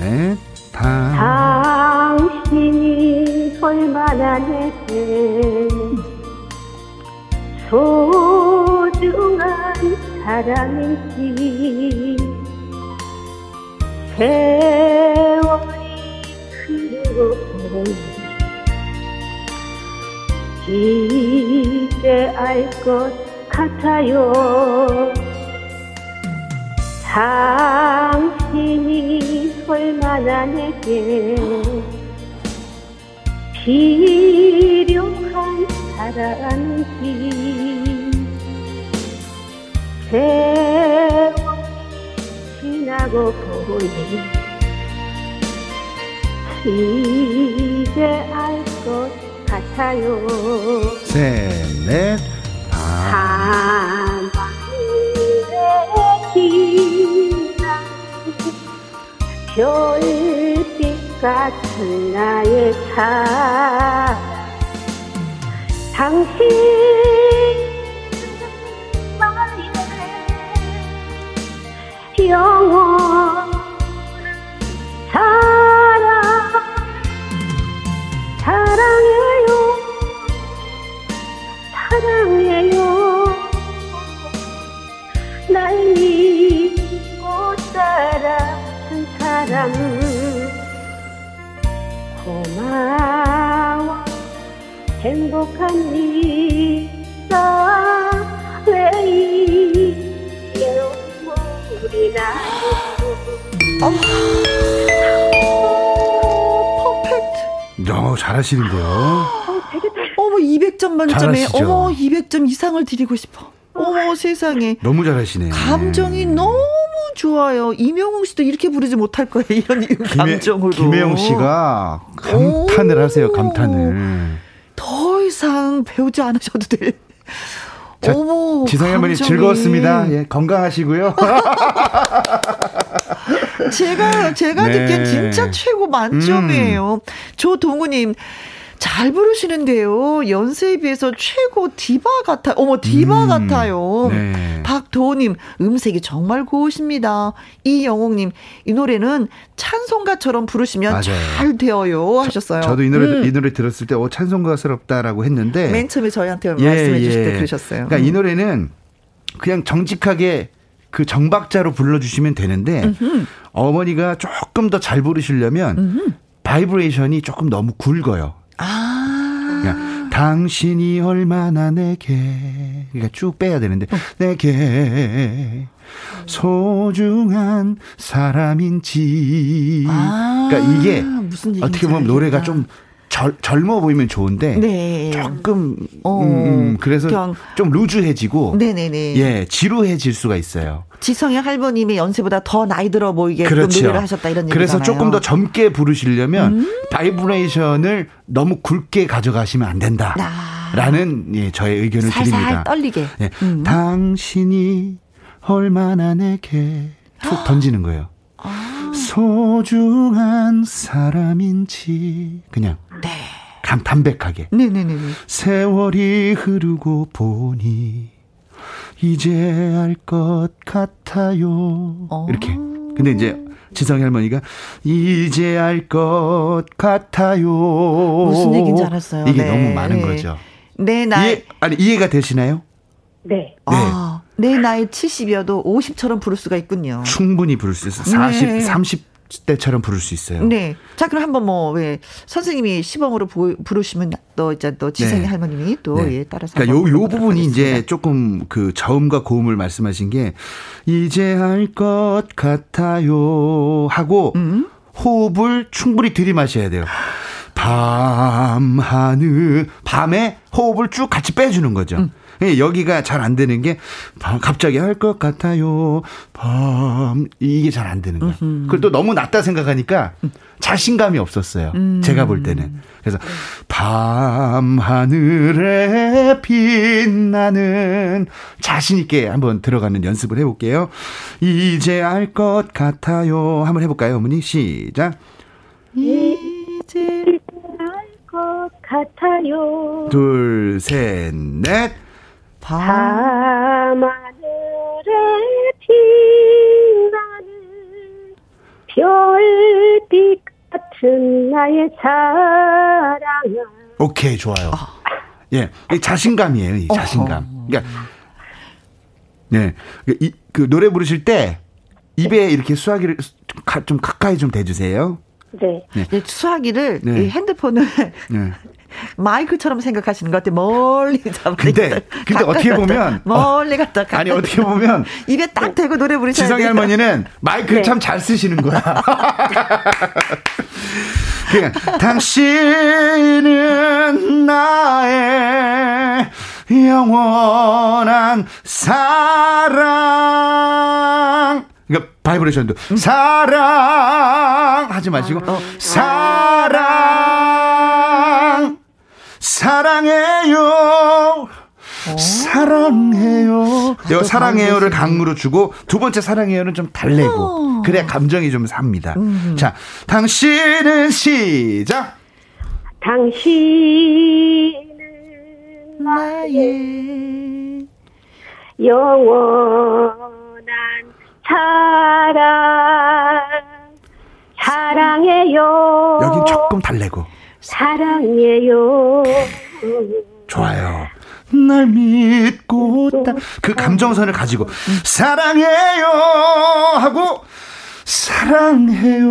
넷, 다. 당신이 얼마나 내게 소중한 사랑인지 세월이 흐르고 이제 알 것 같아요 당신이 얼마나 내게 필요한 사랑인지 세월이 지나고 보니 이제 알 것 같아요. 셋넷. 밤 지나 별빛 같은 나의 사랑 당신 나의 영원 사 사람 고마워 행복한 일사 왜 나도 퍼펙트. 너 잘하시는데요. 어머 200점 만점에 잘하시죠? 어머 200점 이상을 드리고 싶어. 어머 세상에. 너무 잘하시네. 감정이 너무 좋아요. 이명웅 씨도 이렇게 부르지 못할 거예요. 이런 감정으로. 김혜영 씨가 감탄을 오. 하세요. 감탄을. 더 이상 배우지 않으셔도 돼. 자, 어머, 지성이 감정이. 즐거웠습니다. 예, 건강하시고요. 제가 제가 네. 듣기엔 진짜 최고 만점이에요. 음. 조동우님 잘 부르시는데요. 연세에 비해서 최고 디바 같아. 어머 디바 음. 같아요. 네. 박도호님 음색이 정말 고우십니다. 이영옥님 이 노래는 찬송가처럼 부르시면 맞아요. 잘 되어요 하셨어요. 저 도 이 노래 음. 이 노래 들었을 때 어, 찬송가스럽다라고 했는데 맨 처음에 저희한테 예, 말씀해 주실 때 예. 그러셨어요. 그러니까 이 노래는 그냥 정직하게 그 정박자로 불러주시면 되는데 음흠. 어머니가 조금 더 잘 부르시려면 음흠. 바이브레이션이 조금 너무 굵어요. 아. 그러니까 당신이 얼마나 내게 그러니까 쭉 빼야 되는데 어. 내게 소중한 사람인지 아, 그러니까 이게 어떻게 보면. 노래가 좀 젊, 젊어 보이면 좋은데 네. 조금 어, 음, 음, 그래서 그냥- 좀 루즈해지고 네네네. 예 지루해질 수가 있어요. 지성의 할머님의 연세보다 더 나이 들어 보이게 그 그렇죠. 노래를 하셨다 이런 얘기잖아요. 그래서 조금 더 젊게 부르시려면 음. 바이브레이션을 너무 굵게 가져가시면 안 된다. 아. 라는 예, 저의 의견을 살살 드립니다. 떨리게. 예, 음. 당신이 얼마나 내게 툭 던지는 거예요. 아. 소중한 사람인지 그냥 네. 감 담백하게 네네네. 세월이 흐르고 보니 이제 알 것 같아요. 어. 이렇게. 근데 이제 지성이 할머니가 이제 알 것 같아요. 무슨 얘기인지 알았어요. 이게 네. 너무 많은 거죠. 내 나이 이해, 아니 이해가 되시나요? 네. 아, 내 나이 70이어도 50처럼 부를 수가 있군요. 충분히 부를 수 있어요. 40, 네. 30 대처럼 부를 수 있어요. 네. 자, 그럼 한번 뭐, 왜, 선생님이 시범으로 보, 부르시면 또 이제 또 지성이 네. 할머님이 또, 네. 예, 따라서. 그러니까 요, 요 부분이 이제 하겠습니다. 조금 그 저음과 고음을 말씀하신 게 이제 알것 같아요 하고 음? 호흡을 충분히 들이마셔야 돼요. 밤 하늘 밤에 호흡을 쭉 같이 빼주는 거죠. 음. 예, 여기가 잘 안 되는 게 갑자기 할 것 같아요. 밤 이게 잘 안 되는 거야. 그리고 또 너무 낮다 생각하니까 자신감이 없었어요. 음. 제가 볼 때는. 그래서 밤 하늘에 빛나는 자신 있게 한번 들어가는 연습을 해볼게요. 이제 알 것 같아요. 한번 해볼까요, 어머니? 시작. 이제 알 것 같아요. 둘, 셋, 넷. 밤하늘에 빛나는 별빛 같은 나의 사랑아. 오케이, 좋아요. 아. 예, 자신감이에요, 이 자신감. 그러니까, 네, 이, 그 노래 부르실 때 입에 이렇게 수화기를 좀 가까이 좀 대주세요. 네. 네. 수화기를 네. 핸드폰을 네. 마이크처럼 생각하시는 것 같아요. 멀리 잡아. 근데 근데 어떻게 보면 멀리 갔다 갔다. 아니 어떻게 보면 입에 딱 대고 노래 부르셔야 지성이 할머니는 마이크를 네. 참잘 쓰시는 거야. 그냥 당신은 나의 영원한 사랑. 그러니까 바이브레이션도 음. 사랑 하지 마시고 어. 사랑 사랑해요. 오. 사랑해요. 아, 사랑해요를 강으로 주고 두 번째 사랑해요는 좀 달래고 오. 그래야 감정이 좀 삽니다. 음. 자, 당신은 시작. 당신은 나의 영원한 사랑 사랑해요. 여긴 조금 달래고. 사랑해요. 좋아요. 날 믿고 그 감정선을 가지고 사랑해요 하고 사랑해요.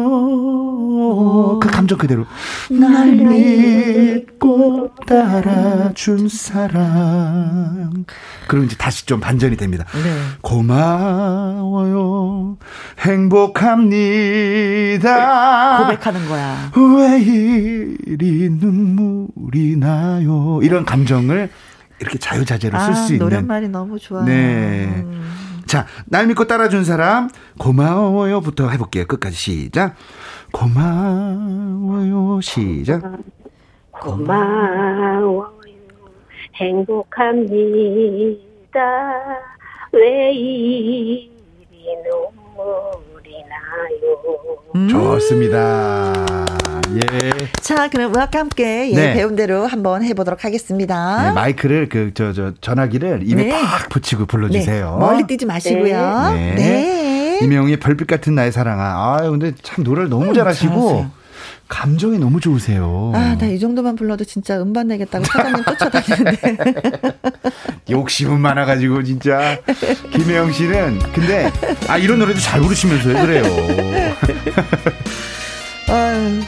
그 감정 그대로. 날 믿고 따라준 사랑. 그럼 이제 다시 좀 반전이 됩니다. 네. 고마워요. 행복합니다. 고백하는 거야. 왜 이리 눈물이 나요? 이런 감정을 이렇게 자유자재로 아, 쓸수 있는. 노랫말이 너무 좋아요. 네. 음. 자, 날 믿고 따라준 사람 고마워요부터 해볼게요. 끝까지 시작. 고마워요 시작. 고마워요 행복합니다. 왜 이리 나요. 음. 좋습니다. 예. 자, 그럼 음악과 함께 예, 네. 배운 대로 한번 해보도록 하겠습니다. 네, 마이크를 그 저 저 전화기를 입에 네. 팍 붙이고 불러주세요. 네. 멀리 뛰지 마시고요. 네. 네. 이명의 별빛 같은 나의 사랑아. 아, 근데 참 노래를 너무 음, 잘하시고. 잘하세요. 감정이 너무 좋으세요. 아, 나 이 정도만 불러도 진짜 음반 내겠다고 사장님 쫓아다니는데. 욕심은 많아가지고, 진짜. 김혜영 씨는, 근데, 아, 이런 노래도 잘 부르시면서요, 그래요. 아유.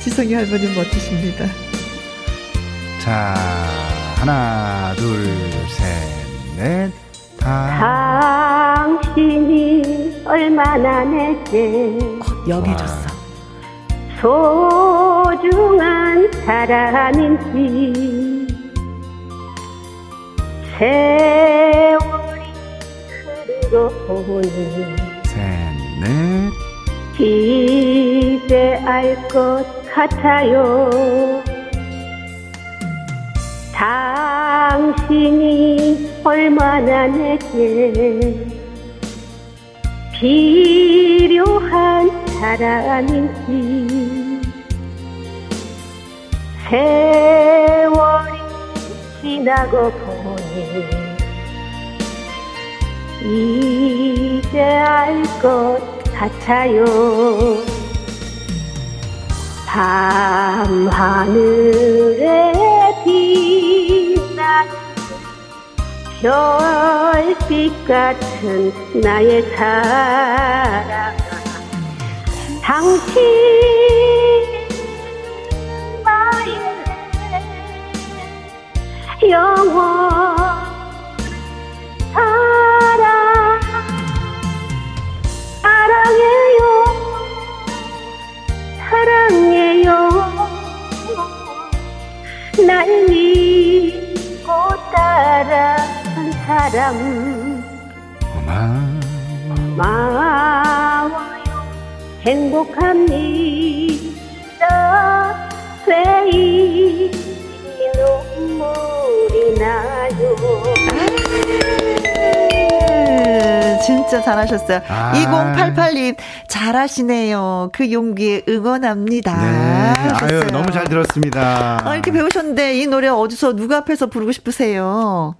지성이 할머니 멋지십니다. 자, 하나, 둘, 셋, 넷, 다. 당신이 얼마나 내게 어, 영해졌어. 소중한 사람인지 세월이 흐르고 보니 셋, 넷, 이제 알 것 같아요. 당신이 얼마나 내게 필요한 사람인지 세월이 지나고 보니 이제 알 것 같아요. 밤하늘에 빛나는 별빛 같은 나의 사랑 당신 나의 영원 사랑해요 사랑해요. 삶이 곧 따라한 사람. 고마워요 행복합니다 쇠이 눈물이 나요 진짜 잘하셨어요. 아. 2088님, 잘하시네요. 그 용기에 응원합니다. 네. 아유, 너무 잘 들었습니다. 아, 이렇게 배우셨는데 이 노래 어디서 누가 앞에서 부르고 싶으세요?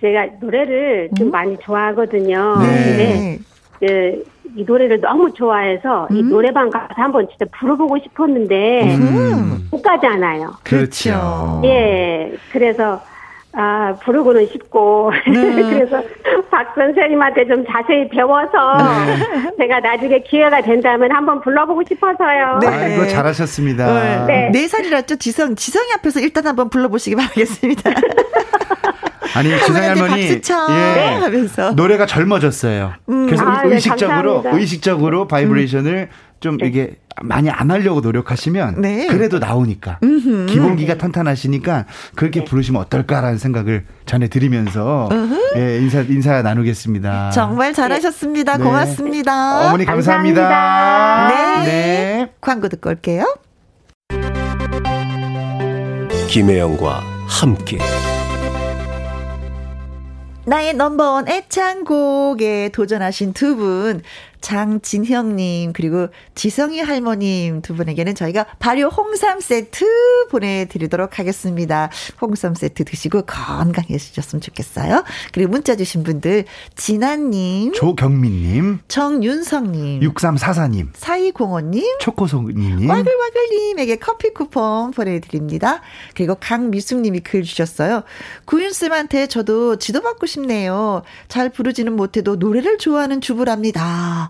제가 노래를 좀 음? 많이 좋아하거든요. 네. 그, 이 노래를 너무 좋아해서 음? 이 노래방 가서 한번 진짜 불러보고 싶었는데 음. 못 가잖아요. 그렇죠. 예, 그래서 아, 부르고는 싶고. 네. 그래서 박 선생님한테 좀 자세히 배워서 네. 제가 나중에 기회가 된다면 한번 불러보고 싶어서요. 네. 아이고, 잘하셨습니다. 네. 네 살이랐죠? 지성, 지성이 앞에서 일단 한번 불러보시기 바라겠습니다. 아니 지성이 할머니 예, 하면서. 노래가 젊어졌어요. 음. 그래서 아, 네, 의식적으로 네, 의식적으로 바이브레이션을 음. 좀 네. 이게 많이 안 하려고 노력하시면 네. 그래도 나오니까 음흠. 기본기가 탄탄하시니까 그렇게 네. 부르시면 어떨까라는 생각을 전해드리면서 예, 인사 인사 나누겠습니다. 정말 잘하셨습니다. 네. 고맙습니다. 어머니 감사합니다. 감사합니다. 네. 네. 광고 듣고 올게요. 김혜영과 함께. 나의 넘버원 애창곡에 도전하신 두 분, 장진형님, 그리고 지성이 할머님 두 분에게는 저희가 발효 홍삼 세트 보내드리도록 하겠습니다. 홍삼 세트 드시고 건강해지셨으면 좋겠어요. 그리고 문자 주신 분들, 진아님, 조경민님, 정윤성님, 6344님, 사이공원님, 초코송님, 와글와글님에게 커피 쿠폰 보내드립니다. 그리고 강미숙님이 글 주셨어요. 구윤쌤한테 저도 지도받고 싶네요. 잘 부르지는 못해도 노래를 좋아하는 주부랍니다.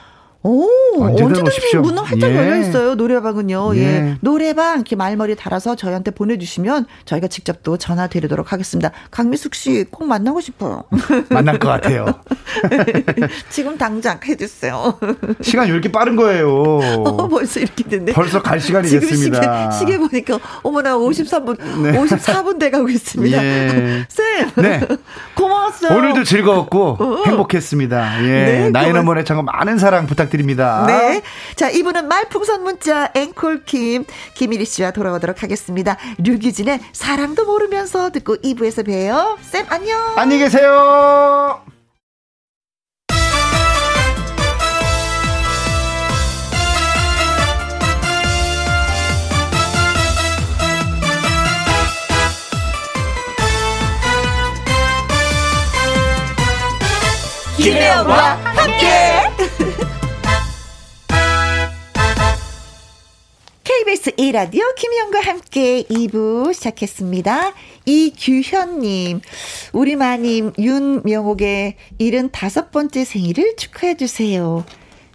오, 언제든지 문은 활짝 예. 열려 있어요. 노래방은요. 예. 예. 노래방 이렇게 말머리 달아서 저희한테 보내주시면 저희가 직접 또 전화 드리도록 하겠습니다. 강미숙 씨 꼭 만나고 싶어요. 만날 것 같아요. 지금 당장 해주세요. 시간 이 이렇게 빠른 거예요. 어, 벌써 이렇게 됐네. 벌써 갈 시간이 됐습니다. 시계, 시계 보니까 어머나 53분, 네. 54분 돼가고 있습니다. 예. 쌤, 네. 고마웠어요. 오늘도 즐거웠고 어. 행복했습니다. 예. 네, 나이너먼의 장금 많은 사랑 부탁드립니다. 부탁드립니다. 네. 자, 이분은 말풍선 문자 앵콜킴 김일희 씨와 돌아오도록 하겠습니다. 류기진의 사랑도 모르면서 듣고 2부에서 봬요. 쌤 안녕. 안녕히 계세요. 김혜영과 함께. KBS 1라디오 김희영과 함께 2부 시작했습니다. 이규현님, 우리 마님 윤명옥의 75번째 생일을 축하해주세요.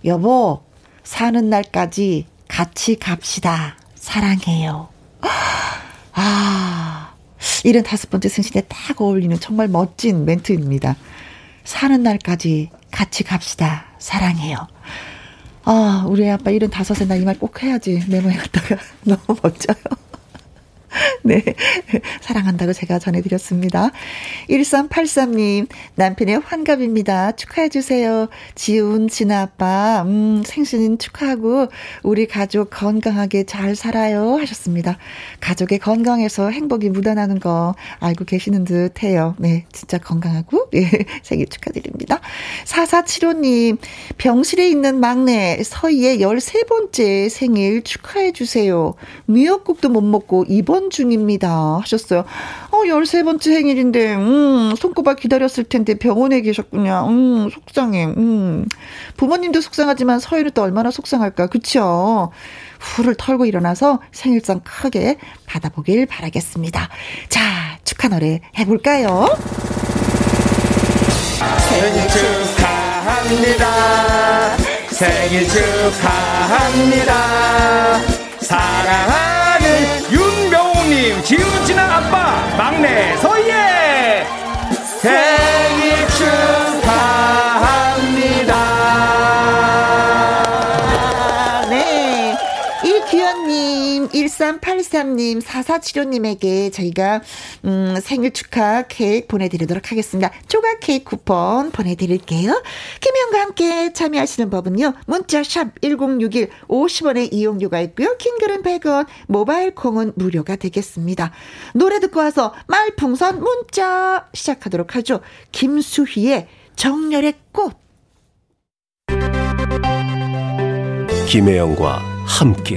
여보, 사는 날까지 같이 갑시다. 사랑해요. 아, 75번째 생신에 딱 어울리는 정말 멋진 멘트입니다. 사는 날까지 같이 갑시다. 사랑해요. 아, 우리 아빠 일은 다섯에 나이 말 꼭 해야지. 메모해 갔다가 너무 멋져요. 네. 사랑한다고 제가 전해드렸습니다. 1383님, 남편의 환갑입니다. 축하해주세요. 지훈, 진아 아빠, 음, 생신 축하하고, 우리 가족 건강하게 잘 살아요. 하셨습니다. 가족의 건강에서 행복이 묻어나는 거 알고 계시는 듯 해요. 네. 진짜 건강하고, 네. 생일 축하드립니다. 4475님, 병실에 있는 막내 서희의 13번째 생일 축하해주세요. 미역국도 못 먹고 입원 중입니다. 하셨어요. 어, 13번째 생일인데, 음, 손꼽아 기다렸을 텐데 병원에 계셨군요. 음, 속상해. 음. 부모님도 속상하지만 서희는 또 얼마나 속상할까. 그쵸? 후를 털고 일어나서 생일상 크게 받아보길 바라겠습니다. 자, 축하 노래 해볼까요? 생일 축하합니다. 생일 축하합니다. 사랑하는 윤병우님, 지훈지나 아빠, 막내 서예 생일 8383님, 4475님에게 저희가, 음, 생일 축하 케이크 보내드리도록 하겠습니다. 조각 케이크 쿠폰 보내드릴게요. 김혜영과 함께 참여하시는 법은요, 문자샵 1061 50원의 이용료가 있고요. 킹글은 100원, 모바일 콩은 무료가 되겠습니다. 노래 듣고 와서 말풍선 문자 시작하도록 하죠. 김수희의 정열의 꽃. 김혜영과 함께.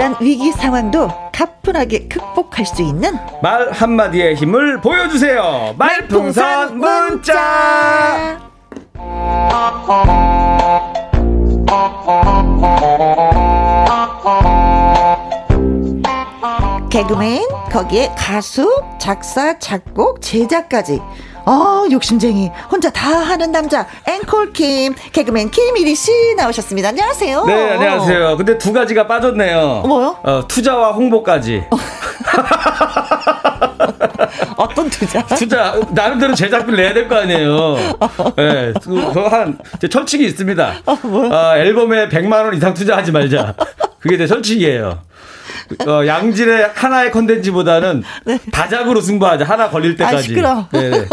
아찔한 위기 상황도 가뿐하게 극복할 수 있는 말 한마디의 힘을 보여주세요. 말풍선 문자. 개그맨 거기에 가수 작사 작곡 제작까지 어, 욕심쟁이. 혼자 다 하는 남자. 앵콜 김, 개그맨 김일희 씨 나오셨습니다. 안녕하세요. 네, 안녕하세요. 근데 두 가지가 빠졌네요. 뭐요? 어, 투자와 홍보까지. 어떤 투자? 투자, 나름대로 제작비를 내야 될 거 아니에요. 네, 그거 한, 철칙이 있습니다. 어, 어, 앨범에 100만 원 이상 투자하지 말자. 그게 제 철칙이에요. 어, 양질의 하나의 컨텐츠보다는 네. 다작으로 승부하자. 하나 걸릴 때까지. 아, 시끄러. 네.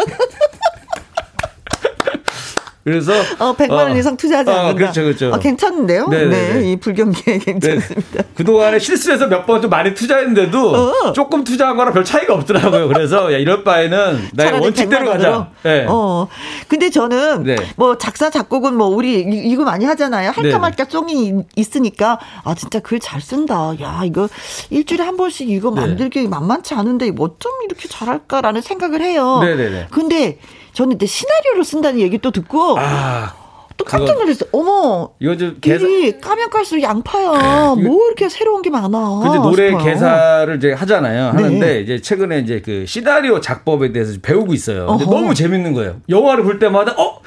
그래서 어 100만 원 어, 이상 투자하지 않는다. 어, 그렇죠, 그렇죠. 아, 괜찮은데요? 네네. 네, 네, 이 불경기에 괜찮습니다. 그 동안에 실수해서 몇 번 좀 많이 투자했는데도 어. 조금 투자한 거랑 별 차이가 없더라고요. 그래서 야 이럴 바에는 나의 원칙대로 가자. 네. 어. 근데 저는 네. 뭐 작사 작곡은 뭐 우리 이거 많이 하잖아요. 할까 네. 말까 송이 있으니까 아 진짜 글 잘 쓴다. 야 이거 일주일에 한 번씩 이거 네. 만들기 만만치 않은데 뭐좀 이렇게 잘할까라는 생각을 해요. 네네네. 근데 저는 이제 시나리오를 쓴다는 얘기 또 듣고 아. 또 깜짝 놀랐어요. 어머, 이거 좀 개사... 까면 깔수록 양파야. 네, 뭐 이렇게 새로운 게 많아. 근데 노래 싶어요. 개사를 이제 하잖아요. 네. 하는데 이제 최근에 이제 그 시나리오 작법에 대해서 배우고 있어요. 근데 너무 재밌는 거예요. 영화를 볼 때마다 어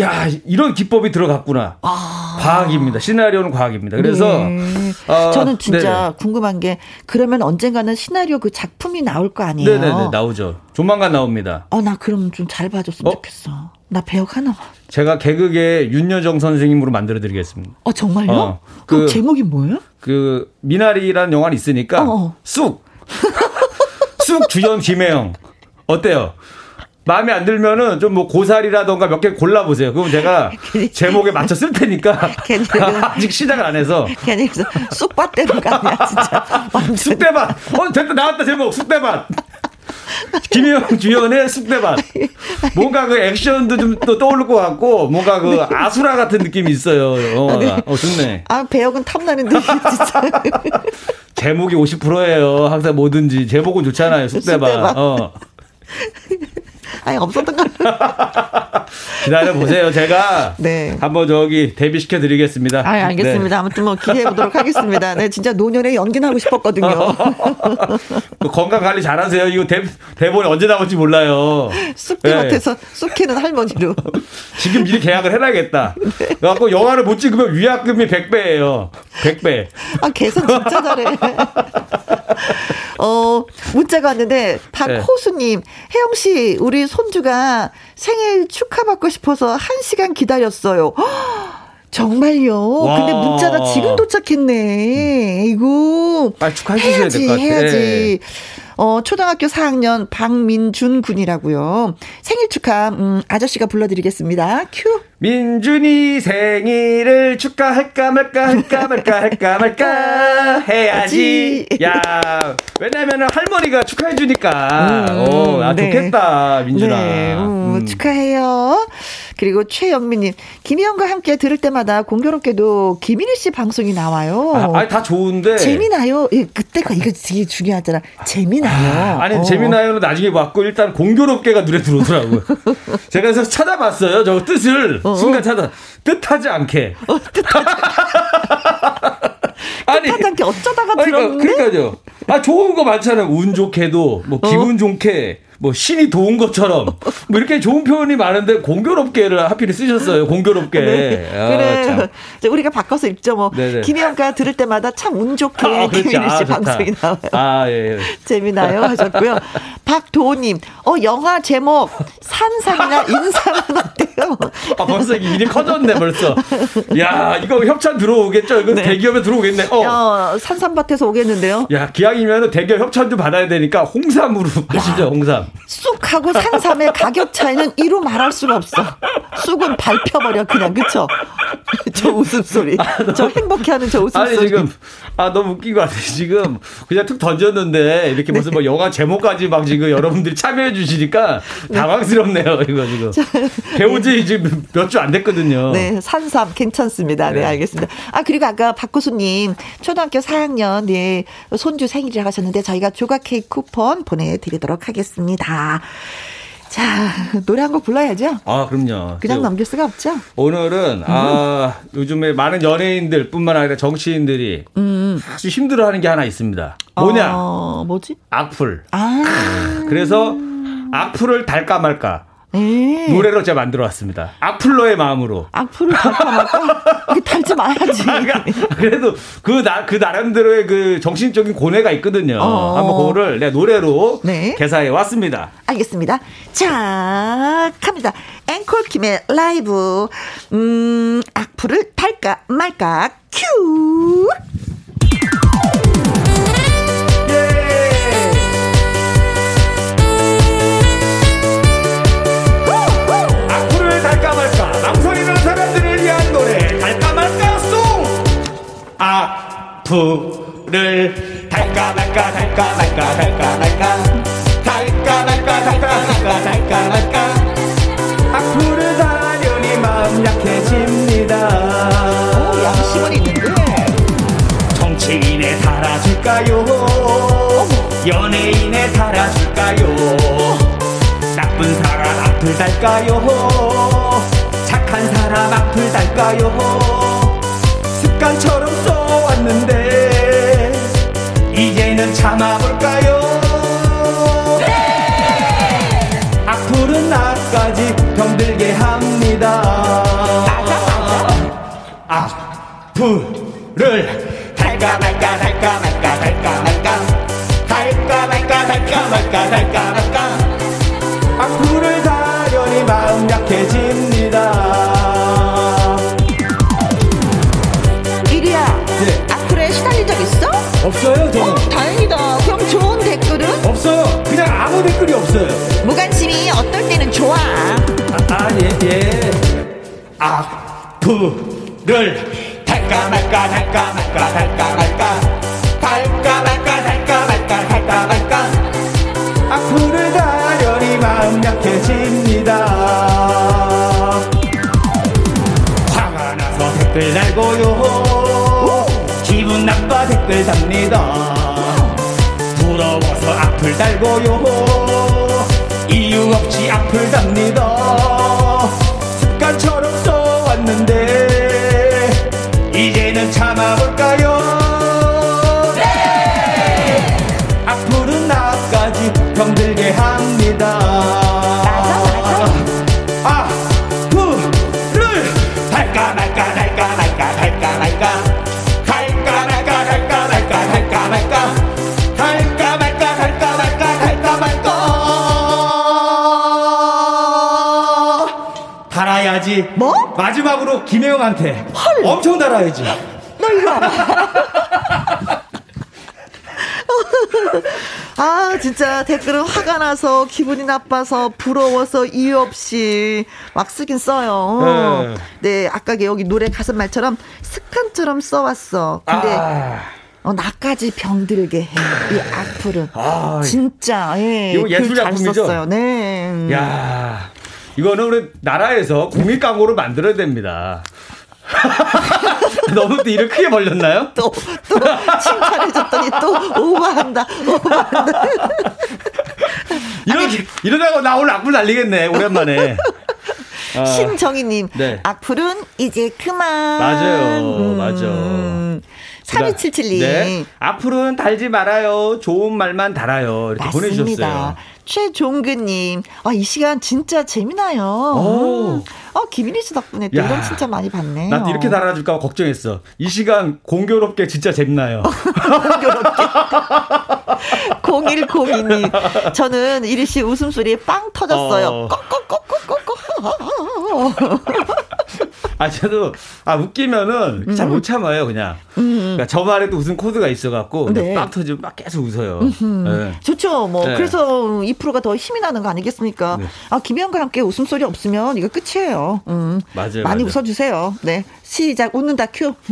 야, 이런 기법이 들어갔구나. 아. 과학입니다. 시나리오는 과학입니다. 그래서 네. 어, 저는 진짜 네 궁금한 게 그러면 언젠가는 시나리오 그 작품이 나올 거 아니에요? 네네네 나오죠. 조만간 나옵니다. 어, 나 그럼 좀 잘 봐줬으면 어? 좋겠어. 나 배역 하나. 제가 개그계 윤여정 선생님으로 만들어드리겠습니다. 어 정말요? 어, 그 제목이 뭐예요? 그 미나리라는 영화는 있으니까. 쑥. 쑥 주연 김혜영 어때요? 마음에 안 들면은 좀 뭐 고사리라던가 몇 개 골라보세요. 그럼 제가 제목에 맞춰 쓸 테니까. 아직 시작을 안 해서. 괜히 쑥밭대는 거 아니야, 진짜. 쑥대밭. 어, 됐다, 나왔다, 제목. 쑥대밭. 김혜영 주연의 쑥대밭. 뭔가 그 액션도 좀 또 떠오를 것 같고, 뭔가 그 네. 아수라 같은 느낌이 있어요. 어, 네. 어 좋네. 아, 배역은 탐나는데, 진짜. 제목이 50%예요. 항상 뭐든지. 제목은 좋잖아요. 쑥대밭. 쑥대밭. 어. 아예 없었던 거. 기다려 보세요. 제가 네. 한번 저기 데뷔시켜 드리겠습니다. 아, 알겠습니다. 네. 아무튼 뭐 기대해 보도록 하겠습니다. 네, 진짜 노년에 연기하고 싶었거든요. 그 건강 관리 잘하세요. 이거 대, 대본이 언제 나올지 몰라요. 쑥대 같아서 네. 쑥해는 할머니로. 지금 미리 계약을 해놔야겠다. 네. 그래갖고 영화를 못 찍으면 위약금이 100배예요. 100배. 아, 계산 진짜 잘해. 어, 문자가 왔는데, 박호수님, 네. 혜영 씨, 우리 손주가 생일 축하받고 싶어서 한 시간 기다렸어요. 정말요? 와. 근데 문자가 지금 도착했네. 이거. 빨리 축하해 주셔야 될 것 같아요. 해야지. 어, 초등학교 4학년 박민준 군이라고요. 생일 축하, 음, 아저씨가 불러 드리겠습니다. 큐. 민준이 생일을 축하할까 말까 할까 말까 할까 말까 해야지. 야, 왜냐면 할머니가 축하해 주니까. 음, 오, 아, 네. 좋겠다, 민준아. 네, 음, 음. 축하해요. 그리고 최영민님, 김희영과 함께 들을 때마다 공교롭게도 김인희 씨 방송이 나와요. 아, 아니, 다 좋은데. 재미나요? 예, 그때가 이거 되게 중요하잖아. 재미나요? 아, 니 어. 재미나요는 나중에 봤고, 일단 공교롭게가 눈에 들어오더라고요. 제가 그래서 찾아봤어요. 저 뜻을. 어, 어. 순간 찾아. 뜻하지 않게. 어, 뜻하지 아니, 뜻하지 않게 어쩌다가 들었는데? 그러니까요. 아, 좋은 거 많잖아요. 운 좋게도, 뭐, 기분 어. 좋게. 뭐 신이 도운 것처럼 뭐 이렇게 좋은 표현이 많은데 공교롭게를 하필 쓰셨어요. 공교롭게. 네. 아, 그래. 참. 우리가 바꿔서 읽죠. 뭐 김혜영가 들을 때마다 참 운 좋게 아, 김민희 씨 아, 방송이 나와요. 아 예, 예. 재미나요 하셨고요. 박도호님, 어 영화 제목 산삼이나 인삼은 어때요? 아 벌써 일이 커졌네 벌써. 야 이거 협찬 들어오겠죠? 이거 네. 대기업에 들어오겠네. 어. 어 산삼밭에서 오겠는데요? 야 기왕이면 대기업 협찬 좀 받아야 되니까 홍삼으로 하시죠 홍삼. 쑥 하고 산삼의 가격 차이는 이루 말할 수가 없어. 쑥은 밟혀버려 그냥 그쵸? 저 웃음소리. 아, 저 행복해하는 저 웃음소리. 아니 지금 아 너무 웃긴 것 같아요. 지금 그냥 툭 던졌는데 이렇게 무슨 뭐 영화 제목까지 막 지금 여러분들이 참여해 주시니까 네. 당황스럽네요. 이거 지금 배우지 지금 몇 주 안 됐거든요. 네 산삼 괜찮습니다. 네, 네 알겠습니다. 아 그리고 아까 박구수님 초등학교 4학년 네 손주 생일을 하셨는데 저희가 조각 케이크 쿠폰 보내드리도록 하겠습니다. 있습니다. 자, 노래 한 곡 불러야죠. 아, 그럼요. 그냥 넘길 수가 없죠. 오늘은, 음. 아, 요즘에 많은 연예인들 뿐만 아니라 정치인들이 음. 아주 힘들어 하는 게 하나 있습니다. 뭐냐? 어, 뭐지? 악플. 아. 그래서 악플을 달까 말까. 네. 노래로 제가 만들어 왔습니다. 악플러의 마음으로. 악플을 말까? 달지 마야지. 그러니까 그래도 그, 나, 그 나름대로의 그 정신적인 고뇌가 있거든요. 어. 한번 그거를 내 노래로 네. 개사해 왔습니다. 알겠습니다. 자, 갑니다. 앵콜킴의 라이브. 음, 악플을 달까 말까? 큐! 악플을 달까 말까 달까 말까 달까 말까. 달까 말까 달까 말까 달까 말까. 악플을 달려니 마음 약해집니다. 오 양심은 있는데? 정치인에 달아줄까요? 연예인에 달아줄까요? 나쁜 사람 악플 달까요? 착한 사람 악플 달까요? 습관처럼 써 왔는데 이제는 참아볼까 좋아. 아, 아 예, 예. 악플을 달까 말까, 달까 말까, 달까 말까. 달까 말까, 달까 말까, 달까 말까. 악플을 달려니 마음 약해집니다. 화가 나서 댓글 달고요. 기분 나빠 댓글 답니다 부러워서 악플 달고요 없이 아플답니다. 습관처럼 써왔는데 달아야지. 뭐? 마지막으로 김혜영한테 헐. 엄청 달아야지. 너 이거 아, 진짜 댓글은 화가 나서, 기분이 나빠서, 부러워서, 이유 없이 막 쓰긴 써요. 네, 네 아까 여기 노래 가사 말처럼 습관처럼 써왔어. 근데, 아. 어, 나까지 병들게 해. 이 악플은. 아. 진짜, 예. 이거 예술 작품이죠? 네. 야 이거는 우리 나라에서 국민 광고를 만들어야 됩니다. 너무 또 일을 크게 벌렸나요? 또, 또, 칭찬해줬더니 또 오버한다, 오버한다. 이렇게, 이러다가 나 오늘 악플 날리겠네, 오랜만에. 아, 신정희님, 네. 악플은 이제 그만. 맞아요, 음. 맞아. 3277님. 네. 앞으로는 달지 말아요. 좋은 말만 달아요. 이렇게 맞습니다. 보내주셨어요. 최종근님, 아, 이 시간 진짜 재미나요. 오. 어, 김일희 씨 덕분에 또 야, 이런 진짜 많이 봤네요. 나도 이렇게 달아줄까 걱정했어. 이 시간 공교롭게 진짜 재밌나요. 공교롭게. 0102님, 저는 이리 씨 웃음소리에 빵 터졌어요. 어. 꺽꺽꺽꺽꺽꺽. 아, 저도, 아, 웃기면은 음. 잘못 참아요, 그냥. 음. 그러니까 저 말에도 웃음 코드가 있어갖고, 네. 막 터지면 막 계속 웃어요. 네. 좋죠. 뭐, 네. 그래서 2%가 더 힘이 나는 거 아니겠습니까? 네. 아, 김혜영과 함께 웃음 소리 없으면 이거 끝이에요. 음. 맞아요. 많이 맞아요. 웃어주세요. 네. 시작, 웃는다 큐.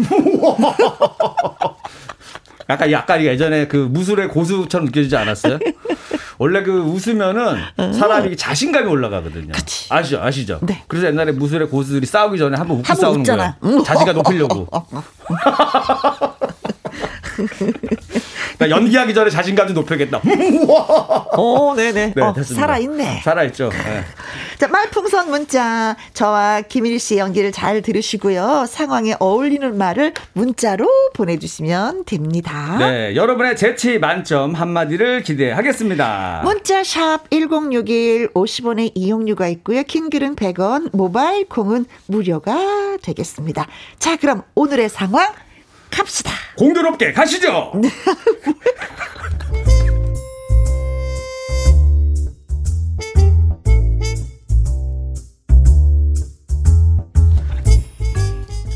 약간 약간 예전에 그 무술의 고수처럼 느껴지지 않았어요? 원래 그 웃으면은 어. 사람이 자신감이 올라가거든요. 그치. 아시죠? 아시죠? 네. 그래서 옛날에 무술의 고수들이 싸우기 전에 한번 웃고 싸우는 거야. 자신감 높이려고. 나 연기하기 전에 자신감 좀 높여야겠다. 오, 네네. 네, 어, 살아있네. 살아있죠. 네. 자, 말풍선 문자. 저와 김일 씨 연기를 잘 들으시고요. 상황에 어울리는 말을 문자로 보내주시면 됩니다. 네, 여러분의 재치 만점 한마디를 기대하겠습니다. 문자 샵 1061, 50원의 이용료가 있고요. 킹글은 100원, 모바일 콩은 무료가 되겠습니다. 자, 그럼 오늘의 상황 갑시다. 공교롭게 가시죠.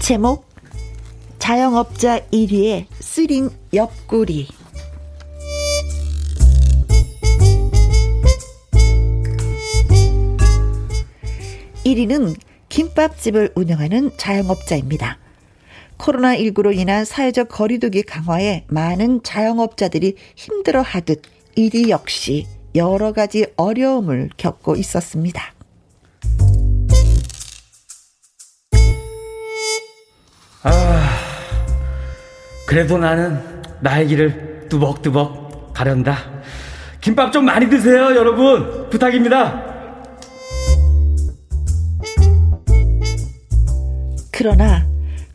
제목 자영업자 1위의 쓰린 옆구리 1위는 김밥집을 운영하는 자영업자입니다. 코로나19로 인한 사회적 거리두기 강화에 많은 자영업자들이 힘들어 하듯 이리 역시 여러 가지 어려움을 겪고 있었습니다. 아, 그래도 나는 나의 길을 뚜벅뚜벅 가련다. 김밥 좀 많이 드세요, 여러분. 부탁입니다. 그러나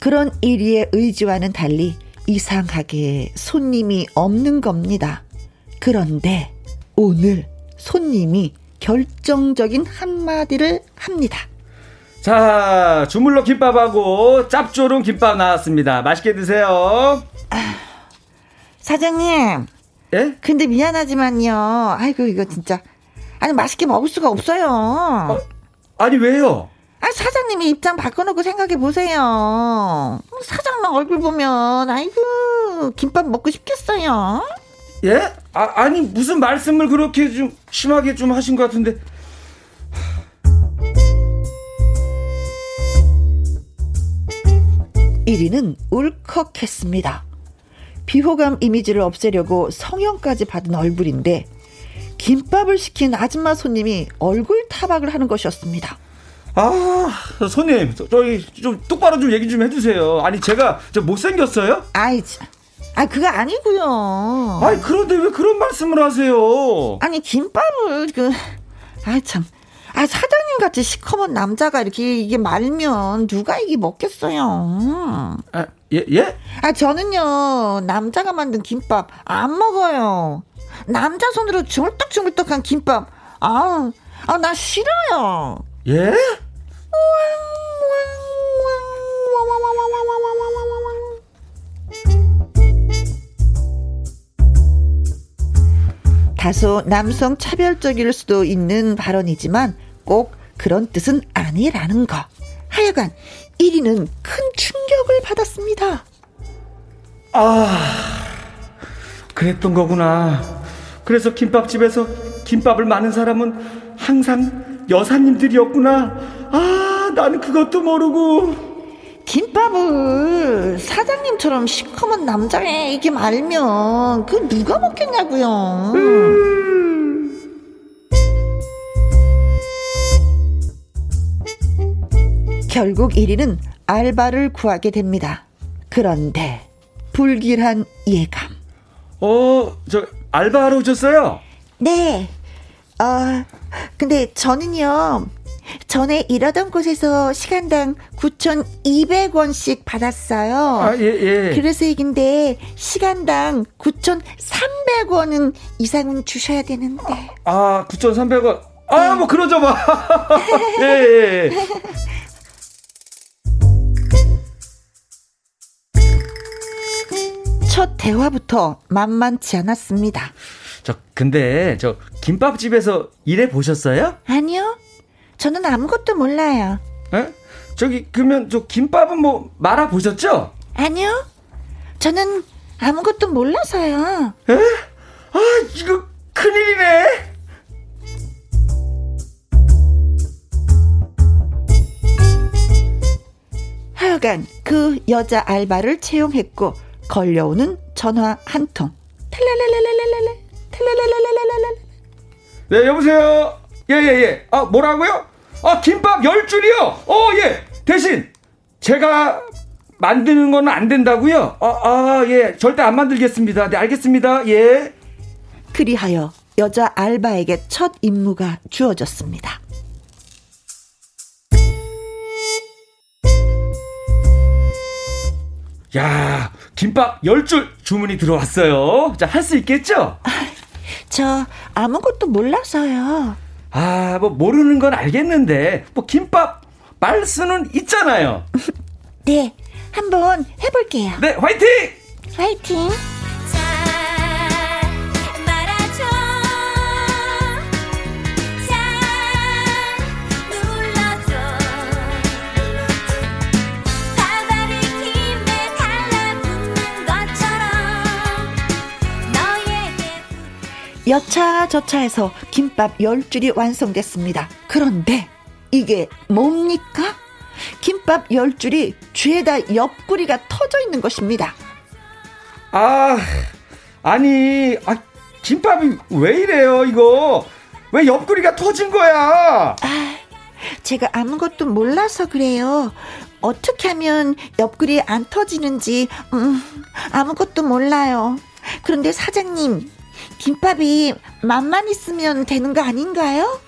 그런 1위의 의지와는 달리 이상하게 손님이 없는 겁니다. 그런데 오늘 손님이 결정적인 한마디를 합니다. 자, 주물러 김밥하고 짭조름 김밥 나왔습니다. 맛있게 드세요. 아, 사장님. 예? 근데 미안하지만요. 아이고, 이거 진짜. 아니, 맛있게 먹을 수가 없어요. 어, 아니, 왜요? 아, 사장님이 입장 바꿔놓고 생각해 보세요. 사장님 얼굴 보면, 아이고, 김밥 먹고 싶겠어요? 예? 아, 아니, 무슨 말씀을 그렇게 좀 심하게 좀 하신 것 같은데. 1위는 울컥했습니다. 비호감 이미지를 없애려고 성형까지 받은 얼굴인데 김밥을 시킨 아줌마 손님이 얼굴 타박을 하는 것이었습니다. 아, 손님, 저희 좀 똑바로 좀 얘기 좀 해주세요. 아니 제가 저 못생겼어요? 아이, 아 그거 아니고요. 아니 그런데 왜 그런 말씀을 하세요? 아니 김밥을 그 아, 참. 아, 사장님 같이 시커먼 남자가 이렇게 이게 말면 누가 이게 먹겠어요? 아, 예, 예? 아, 저는요, 남자가 만든 김밥 안 먹어요. 남자 손으로 주물떡주물떡한 김밥. 아, 아, 나 싫어요. 예? 다소 남성 차별적일 수도 있는 발언이지만 꼭 그런 뜻은 아니라는 거. 하여간 1위는 큰 충격을 받았습니다. 아, 그랬던 거구나. 그래서 김밥집에서 김밥을 많은 사람은 항상 여사님들이었구나. 아, 나는 그것도 모르고. 김밥을 사장님처럼 시커먼 남자에게 말면 그 누가 먹겠냐고요. 음. 결국 1위는 알바를 구하게 됩니다. 그런데 불길한 예감. 어, 저 알바하러 오셨어요? 네. 어, 근데 저는요. 전에 일하던 곳에서 시간당 9,200원씩 받았어요. 아, 예, 예. 그래서 얘긴데, 시간당 9,300원은 이상은 주셔야 되는데. 아, 9,300원. 아, 네. 뭐, 그러죠, 뭐. 예, 예, 예. 첫 대화부터 만만치 않았습니다. 저, 근데, 저, 김밥집에서 일해 보셨어요? 아니요. 저는 아무것도 몰라요. 에? 저기 그러면 저 김밥은 뭐 말아 보셨죠? 아니요. 저는 아무것도 몰라서요. 에? 아 이거 큰일이네. 하여간 그 여자 알바를 채용했고 걸려오는 전화 한 통. 네 여보세요. 예예예. 예, 예. 아 뭐라고요? 아 김밥 열 줄이요. 어 예. 대신 제가 만드는 건 안 된다고요? 아, 아, 예. 절대 안 만들겠습니다. 네, 알겠습니다. 예. 그리하여 여자 알바에게 첫 임무가 주어졌습니다. 야, 김밥 열줄 주문이 들어왔어요. 자, 할 수 있겠죠? 아, 저 아무것도 몰라서요. 아, 뭐 모르는 건 알겠는데 뭐 김밥 말 수는 있잖아요. 네, 한번 해볼게요. 네, 화이팅! 화이팅! 여차저차해서 김밥 10줄이 완성됐습니다. 그런데 이게 뭡니까? 김밥 10줄이 죄다 옆구리가 터져 있는 것입니다. 아, 아니, 아, 김밥이 왜 이래요, 이거? 왜 옆구리가 터진 거야? 아, 제가 아무것도 몰라서 그래요. 어떻게 하면 옆구리 안 터지는지, 음, 아무것도 몰라요. 그런데 사장님, 김밥이 맛만 있으면 되는 거 아닌가요?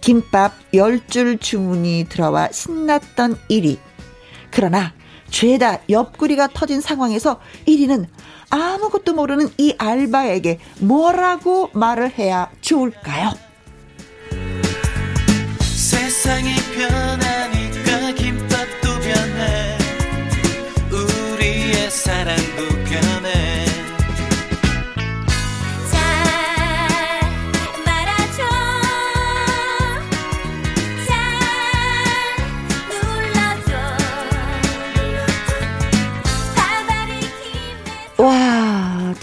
김밥 10줄 주문이 들어와 신났던 1위. 그러나 죄다 옆구리가 터진 상황에서 1위는 아무것도 모르는 이 알바에게 뭐라고 말을 해야 좋을까요? 세상이 변하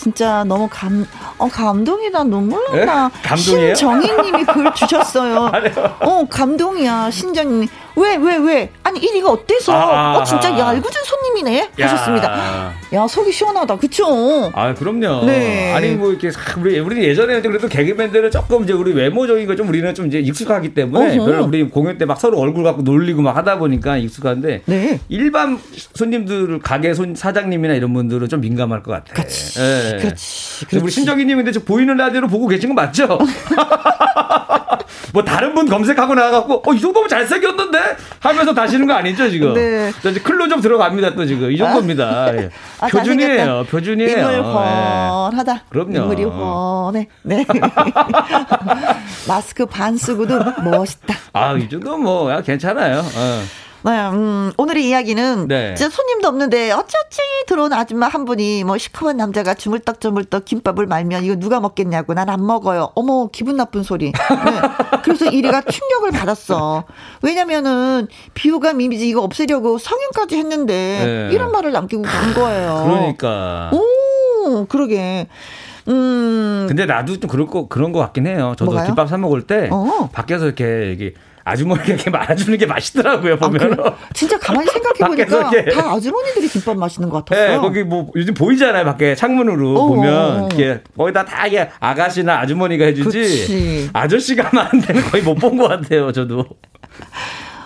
진짜 너무 감, 어, 감동이다. 눈물 난다. 신정희님이 글 주셨어요. 어, 감동이야. 신정희님. 왜, 왜, 왜? 아, 아니 1위가 어때서? 아, 어 진짜 얄궂은 손님이네 하셨습니다. 야 속이 시원하다, 그쵸? 아 그럼요. 네. 아니 뭐 이렇게 우리 우리 예전에 그래도 개그맨들은 조금 이제 우리 외모적인 거 좀 우리는 좀 이제 익숙하기 때문에 별로 우리 공연 때 막 서로 얼굴 갖고 놀리고 막 하다 보니까 익숙한데 네. 일반 손님들 가게 손 사장님이나 이런 분들은 좀 민감할 것 같아요. 그렇지. 네. 그렇지. 우리 신정희님인데 저 보이는 라디오로 보고 계신 거 맞죠? 뭐 다른 분 검색하고 나가고 어 이 정도면 잘생겼는데 하면서 다시는 거 아니죠 지금? 네. 이제 클로 좀 들어갑니다 또 지금 이 정도입니다. 아, 예. 아, 표준이에요. 표준이에요. 인물 훤하다. 네. 그럼요. 인물이 훤해. 네. 마스크 반 쓰고도 멋있다. 아이 정도 뭐 괜찮아요. 어. 네, 음, 오늘의 이야기는 네. 진짜 손님도 없는데 어쩌지 들어온 아줌마 한 분이 뭐 시커먼 남자가 주물떡주물떡 김밥을 말면 이거 누가 먹겠냐고 난 안 먹어요. 어머 기분 나쁜 소리. 네. 그래서 이리가 충격을 받았어. 왜냐면은 비호감 이미지 이거 없애려고 성형까지 했는데 네. 이런 말을 남기고 간 거예요. 그러니까. 오 그러게. 음. 근데 나도 좀 그럴 거 그런 거 같긴 해요. 저도 뭐가요? 김밥 사 먹을 때 어. 밖에서 이렇게 이게 아주머니가 이렇게 말아주는 게 맛있더라고요 보면. 아, 진짜 가만히 생각해 보니까 다 아주머니들이 김밥 마시는 것 같았어요. 네, 거기 뭐 요즘 보이잖아요 밖에 창문으로 어, 보면. 이게 거기다 다 이게 아가씨나 아주머니가 해주지 그치. 아저씨가 되는 거의 못 본 것 같아요 저도.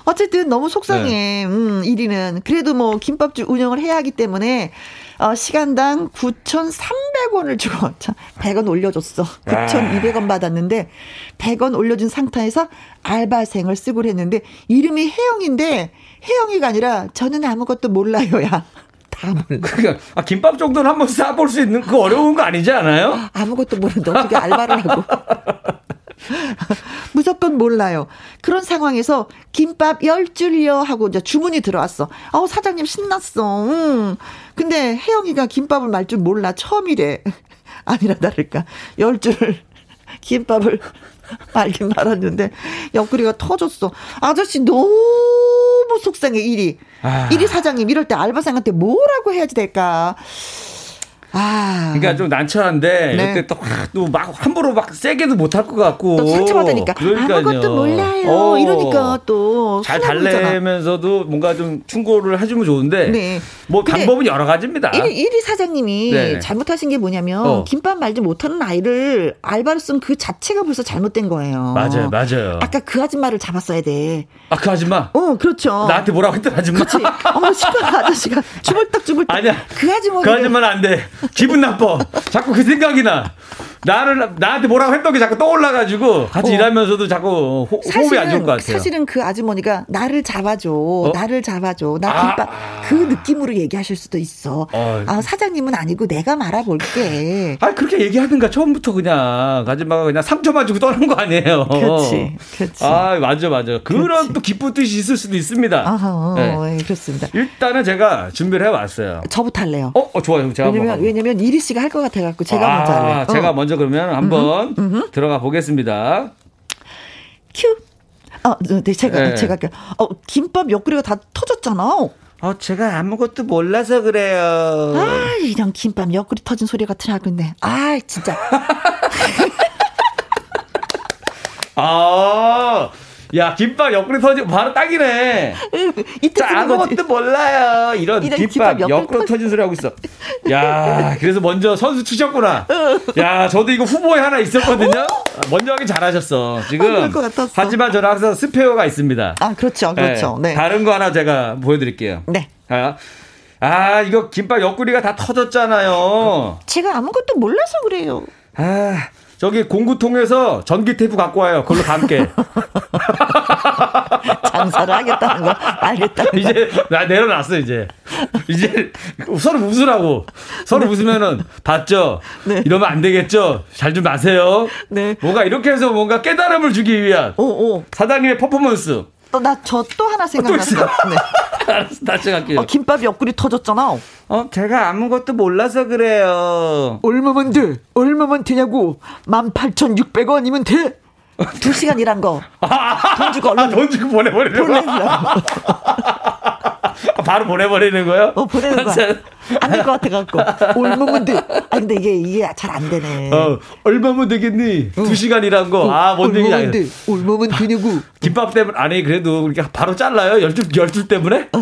어쨌든 너무 속상해. 네. 음, 1위는 그래도 뭐 김밥집 운영을 해야 하기 때문에 어, 시간당 9,300원을 주고 100원 올려줬어. 9,200원 받았는데 100원 올려준 상태에서 알바생을 쓰고 했는데 이름이 혜영인데 혜영이가 아니라 저는 아무것도 몰라요야. 그러니까 아, 김밥 정도는 한번 싸볼 수 있는 그 어려운 거 아니지 않아요? 아무것도 모르는데 어떻게 알바를 하고. 무조건 몰라요. 그런 상황에서 김밥 열 줄이요 하고 이제 주문이 들어왔어. 어 사장님 신났어. 음. 근데 혜영이가 김밥을 말 줄 몰라. 처음이래. 아니라 다를까. 열줄 김밥을 말긴 말았는데 옆구리가 터졌어. 아저씨 너무 속상해 일이. 아. 일이 사장님 이럴 때 알바생한테 뭐라고 해야지 될까? 아. 그러니까 좀 난처한데 네. 이렇게 또막 함부로 막 세게도 못할 것 같고 또 상처받으니까 아무것도 몰라요. 어. 이러니까 또 잘 달래면서도 뭔가 좀 충고를 해주면 좋은데 네. 뭐 방법은 여러 가지입니다. 1위 사장님이 네. 잘못하신 게 뭐냐면 어. 김밥 말지 못하는 아이를 알바로 쓴 그 자체가 벌써 잘못된 거예요. 맞아요, 맞아요. 아까 그 아줌마를 잡았어야 돼. 아 그 아줌마? 어, 그렇죠. 나한테 뭐라고 했던 아줌마? 그렇지. 어머 시끄러 아저씨가 주물딱 주물딱. 아니야. 그 아줌마. 그 아줌마는 안 돼. 기분 나빠. 자꾸 그 생각이 나. 나를 나한테 뭐라고 했던 게 자꾸 떠올라가지고 같이 어. 일하면서도 자꾸 호, 호흡이 안 좋은 것 같아요. 사실은 그 아주머니가 나를 잡아줘, 어? 나를 잡아줘, 나 아. 김밥 아. 그 느낌으로 얘기하실 수도 있어. 어. 아 사장님은 아니고 내가 말아볼게. 아 그렇게 얘기하든가 처음부터 그냥 아줌마가 그냥 상처만 주고 떠는 거 아니에요. 그렇지, 그렇지. 아 맞아 맞아. 그런 그렇지. 또 기쁜 뜻이 있을 수도 있습니다. 아하, 네. 네. 그렇습니다. 일단은 제가 준비를 해왔어요. 저부터 할래요. 어, 어 좋아요. 제가 왜냐면 왜냐면 이리 씨가 할 것 같아갖고 제가 아, 먼저 할래요. 제가 어. 먼저 그러면 한번 음흠. 들어가 보겠습니다. 큐. 어, 네, 제가 네. 제가. 어, 김밥 옆구리가 다 터졌잖아. 어, 제가 아무것도 몰라서 그래요. 아, 이런 김밥 옆구리 터진 소리 같은 하겠네. 아, 진짜. 아. 야 김밥 옆구리 터지고 바로 딱이네. 이때 아무것도 몰라요. 이런, 이런 김밥, 김밥 옆구리 터진 소리 하고 있어. 야 그래서 먼저 선수 치셨구나. 야 저도 이거 후보에 하나 있었거든요. 먼저 하기 잘하셨어. 지금. 아, 하지만 저는 항상 스페어가 있습니다. 아 그렇죠, 그렇죠. 네. 네. 다른 거 하나 제가 보여드릴게요. 네. 아, 아 이거 김밥 옆구리가 다 터졌잖아요. 제가 아무것도 몰라서 그래요. 아. 저기 공구통에서 전기 테이프 갖고 와요. 그걸로 감게. 장사를 하겠다는 거 알겠다. 이제 나 내려놨어 이제. 이제 서로 웃으라고. 서로 네. 웃으면은 봤죠. 네. 이러면 안 되겠죠. 잘 좀 마세요. 네. 뭔가 이렇게 해서 뭔가 깨달음을 주기 위한 오, 오. 사장님의 퍼포먼스. 어, 나저 또 하나 생각났어. 네. 알았어, 다시 갈게요. 어, 김밥 옆구리 터졌잖아. 어, 제가 아무것도 몰라서 그래요. 얼마면 돼? 얼마면 되냐고. 18,600원이면 돼? 두 시간 일한 거. 돈 주고 얼른. 아, 돈 주고 보내버리려고. 보내려고. 바로 보내버리는 거요? 어, 보내는 거야. 안될 것 같아갖고. 얼마면 돼? 아, 근데 이게, 이게 잘 안 되네. 어, 얼마면 되겠니? 두 시간이란 거. 어, 아, 뭔 얘기냐. 얼마면 돼? 얼마면 되냐고. 김밥 때문에, 아니, 그래도 그렇게 바로 잘라요? 열줄, 열줄 때문에?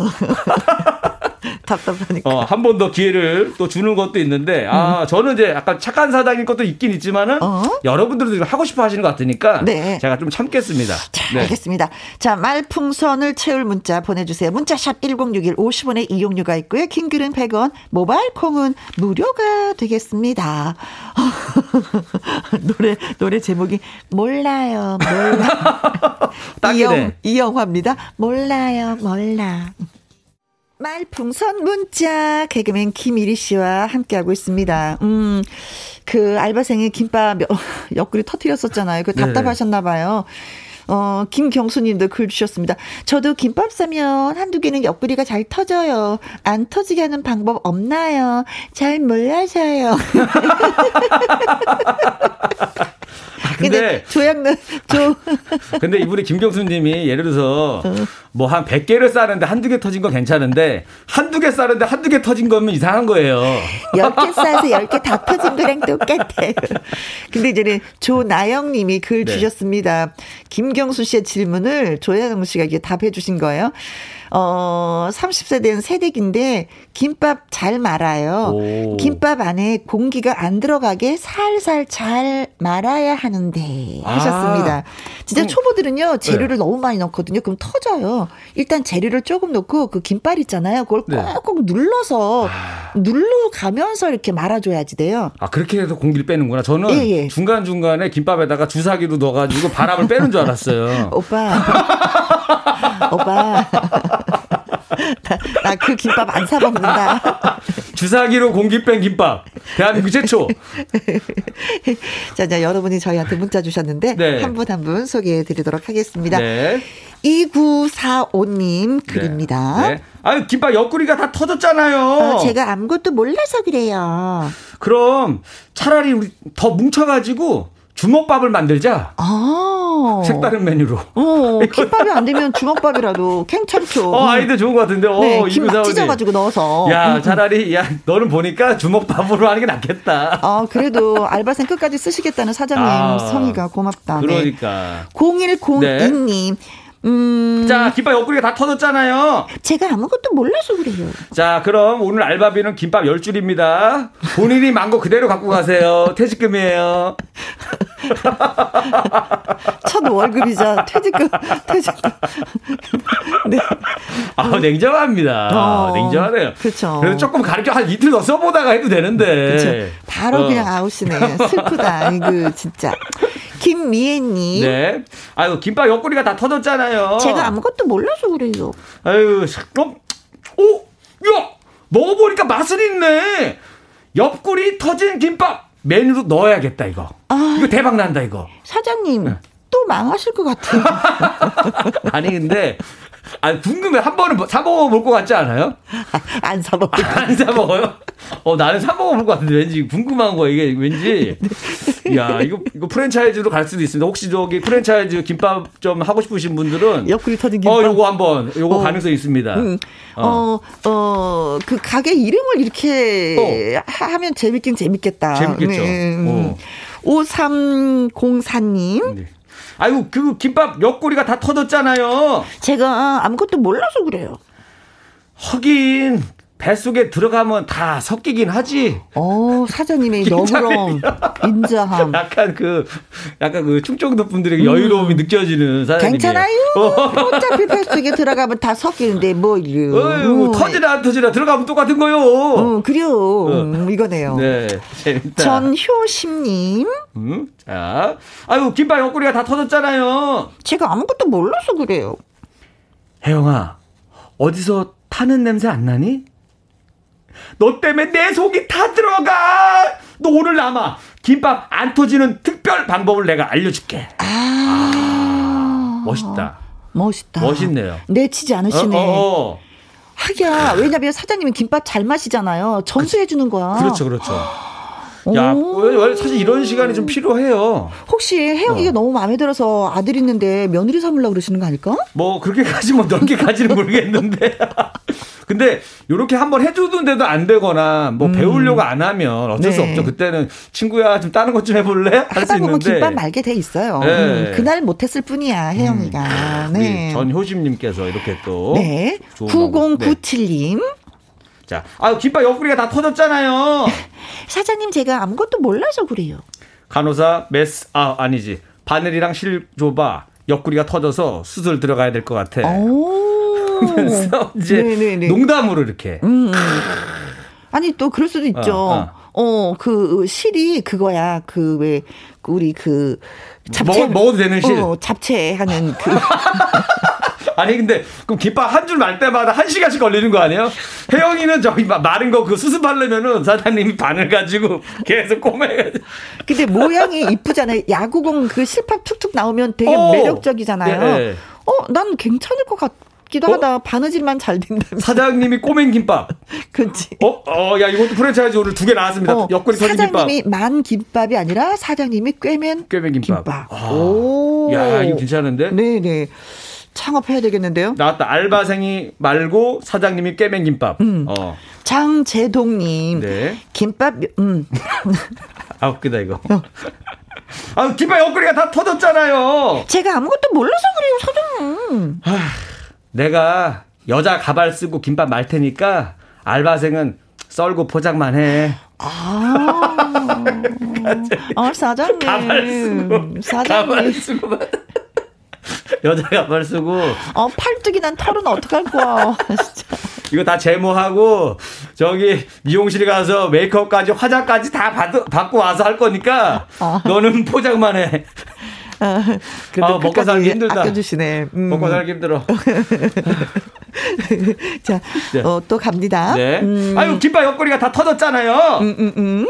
어. 답답하니까. 어, 한 번 더 기회를 또 주는 것도 있는데, 아, 음. 저는 이제 약간 착한 사장인 것도 있긴 있지만은, 어? 여러분들도 하고 싶어 하시는 것 같으니까, 네. 제가 좀 참겠습니다. 자, 네. 알겠습니다. 자, 말풍선을 채울 문자 보내주세요. 문자샵 1061 50원의 이용료가 있고요. 킹글은 100원, 모바일 콩은 무료가 되겠습니다. 노래, 노래 제목이 몰라요, 몰라. 이영, 이영화입니다. 몰라요, 몰라. 말풍선 문자 개그맨 김일희 씨와 함께하고 있습니다. 음, 그 알바생이 김밥 옆구리 터트렸었잖아요. 그 답답하셨나 봐요. 어, 김경수님도 글 주셨습니다. 저도 김밥 싸면 한두 개는 옆구리가 잘 터져요. 안 터지게 하는 방법 없나요? 잘 몰라서요. 근데, 조약는 조. 근데 이분이 김경수님이 예를 들어서 어. 뭐한 100개를 싸는데 한두 개 터진 건 괜찮은데 한두 개 싸는데 한두 개 터진 거면 이상한 거예요. 10개 싸서 10개 다 터진 거랑 똑같아요. 근데 이제는 조나영 님이 글 네. 주셨습니다. 김경수 씨의 질문을 조야영 씨가 이게 답해 주신 거예요. 어, 30세 된 새댁인데 김밥 잘 말아요. 오. 김밥 안에 공기가 안 들어가게 살살 잘 말아야 하는데 하셨습니다. 아. 진짜 음. 초보들은요 재료를 네. 너무 많이 넣거든요. 그럼 터져요. 일단 재료를 조금 넣고 그 김밥 있잖아요. 그걸 네. 꼭꼭 눌러서 아. 눌러 가면서 이렇게 말아줘야지 돼요. 아 그렇게 해서 공기를 빼는구나. 저는 예, 예. 중간 중간에 김밥에다가 주사기로 넣어가지고 바람을 빼는 줄 알았어요. 오빠, 오빠. 나그 김밥 안 사 먹는다. 주사기로 공기 뺀 김밥. 대한민국 최초. 자, 자, 여러분이 저희한테 문자 주셨는데 네. 한분 한 분 소개해 드리도록 하겠습니다. 네. 2945님 글입니다. 네. 네. 아유, 김밥 옆구리가 다 터졌잖아요. 어, 제가 아무것도 몰라서 그래요. 그럼 차라리 우리 더 뭉쳐가지고 주먹밥을 만들자. 아. 색다른 메뉴로. 어, 김밥이 안 되면 주먹밥이라도 괜찮죠. 어, 아이들 좋은 것 같은데. 어, 네, 김막 찢어가지고 넣어서. 야, 차라리, 야, 너는 보니까 주먹밥으로 하는 게 낫겠다. 아, 그래도 알바생 끝까지 쓰시겠다는 사장님 아, 성의가 고맙다. 네. 그러니까. 네. 0102님. 음. 자, 김밥 옆구리가 다 터졌잖아요. 제가 아무것도 몰라서 그래요. 자, 그럼 오늘 알바비는 김밥 10줄입니다. 본인이 망고 그대로 갖고 가세요. 퇴직금이에요. 첫 월급이자 퇴직금, 퇴직금. 네. 아, 냉정합니다. 어, 냉정하네요. 그렇죠. 그래서 조금 가르쳐 한 이틀 더 써보다가 해도 되는데. 그쵸. 바로 어. 그냥 아웃이네. 슬프다. 이거 진짜. 김미애님. 네. 아유, 김밥 옆구리가 다 터졌잖아요. 제가 아무것도 몰라서 그래요. 아유, 그럼, 오! 야! 먹어보니까 맛은 있네! 옆구리 터진 김밥! 메뉴로 넣어야겠다, 이거. 아, 이거 대박 난다, 이거. 사장님. 네. 또 망하실 것 같아요. 아니, 근데, 아 궁금해. 한 번은 사 먹어 볼 것 같지 않아요? 안 사 먹어요. 안사 먹어요? 어, 나는 사 먹어 볼 것 같은데 왠지 궁금한 거야. 이게 왠지. 야, 이거, 이거 프랜차이즈로 갈 수도 있습니다. 혹시 저기 프랜차이즈 김밥 좀 하고 싶으신 분들은. 옆구리 터진 김밥. 어, 요거 한번, 요거 어. 가능성 있습니다. 음. 어. 어, 어, 그 가게 이름을 이렇게 어. 하면 재밌긴 재밌겠다. 재밌겠죠. 네. 음. 어. 5304님. 네. 아이고 그 김밥 옆구리가 다 터졌잖아요. 제가 아무것도 몰라서 그래요. 하긴 뱃속에 들어가면 다 섞이긴 하지. 어, 사장님의 너그럼 인자함. 약간 그, 약간 그 충청도 분들에게 음. 여유로움이 느껴지는 사장님. 괜찮아요. 어차피 뱃속에 들어가면 다 섞이는데 뭐. 어휴, 음. 터지나 안 터지나 들어가면 똑같은 거요. 음, 그래요. 어. 음, 이거네요. 네, 재밌다. 전효심님. 음, 자. 아유, 김밥 옆구리가 다 터졌잖아요. 제가 아무것도 몰라서 그래요. 혜영아, 어디서 타는 냄새 안 나니? 너 때문에 내 속이 다 들어가. 너 오늘 남아 김밥 안 터지는 특별 방법을 내가 알려줄게. 아, 아 멋있다. 멋있다. 멋있네요. 내치지 않으시네. 어, 어, 어. 하기야 왜냐면 사장님은 김밥 잘 마시잖아요. 전수해 주는 거야. 그렇죠, 그렇죠. 야, 사실 이런 시간이 좀 필요해요. 혹시 혜영이가 어. 너무 마음에 들어서 아들 있는데 며느리 삼으려고 그러시는 거 아닐까? 뭐, 그렇게까지 뭐 넓게 가지는 모르겠는데. 근데 요렇게 한번 해주는데도 안 되거나 뭐 음. 배우려고 안 하면 어쩔 네. 수 없죠. 그때는 친구야 좀 다른 것 좀 해볼래? 할 수 있는데. 김밥 말게 돼 있어요. 네. 음, 그날 못했을 뿐이야 혜영이가. 음. 네. 전효심님께서 이렇게 또. 네. 9097님. 자, 아 김밥 옆구리가 다 터졌잖아요. 사장님 제가 아무것도 몰라서 그래요. 간호사 메스 아 아니지 바늘이랑 실 줘봐 옆구리가 터져서 수술 들어가야 될 것 같아. 그래서 이제 네네네. 농담으로 이렇게. 음, 음. 아니 또 그럴 수도 있죠. 어, 어. 어, 그 실이 그거야. 그 왜 우리 그 잡채 먹, 먹어도 되는 실. 어, 잡채 하는 그 아니 근데 그럼 김밥 한 줄 말 때마다 한 시간씩 걸리는 거 아니에요? 혜영이는 저기 마른 거 그 수습하려면은 사장님이 바늘 가지고 계속 꼬매가지고. 근데 모양이 이쁘잖아요. 야구공 그 실밥 툭툭 나오면 되게 오. 어. 매력적이잖아요. 네. 어, 난 괜찮을 것 같. 기도 어? 하다 바느질만 잘 된다. 사장님이 꼬맨 김밥. 그렇지. 어, 어, 야 이것도 프랜차이즈 오늘 두 개 나왔습니다. 어, 옆구리 터진 김밥. 사장님이 만 김밥이 아니라 사장님이 꿰맨 꿰맨 김밥. 김밥. 아, 오. 야 이거 괜찮은데? 네네. 창업해야 되겠는데요? 나왔다. 알바생이 말고 사장님이 깨맨 김밥. 음. 어. 장재동님. 네. 김밥, 음. 아, 웃기다, 이거. 어. 아, 김밥 옆구리가 다 터졌잖아요. 제가 아무것도 몰라서 그래요, 사장님. 아, 내가 여자 가발 쓰고 김밥 말 테니까 알바생은 썰고 포장만 해. 아, 어, 사장님. 가발 쓰고. 사장님. 가발 쓰고 여자가 말 쓰고. 어, 팔뚝이 난 털은 어떡할 거야. 진짜. 이거 다 제모하고, 저기, 미용실 가서 메이크업까지, 화장까지 다 받, 받고 와서 할 거니까, 아. 너는 포장만 해. 아, 아 먹고 살기 힘들다. 아껴주시네. 음. 먹고 살기 힘들어. 자, 네. 어, 또 갑니다. 네. 음. 아유, 김밥 옆구리가 다 터졌잖아요. 음, 음, 음.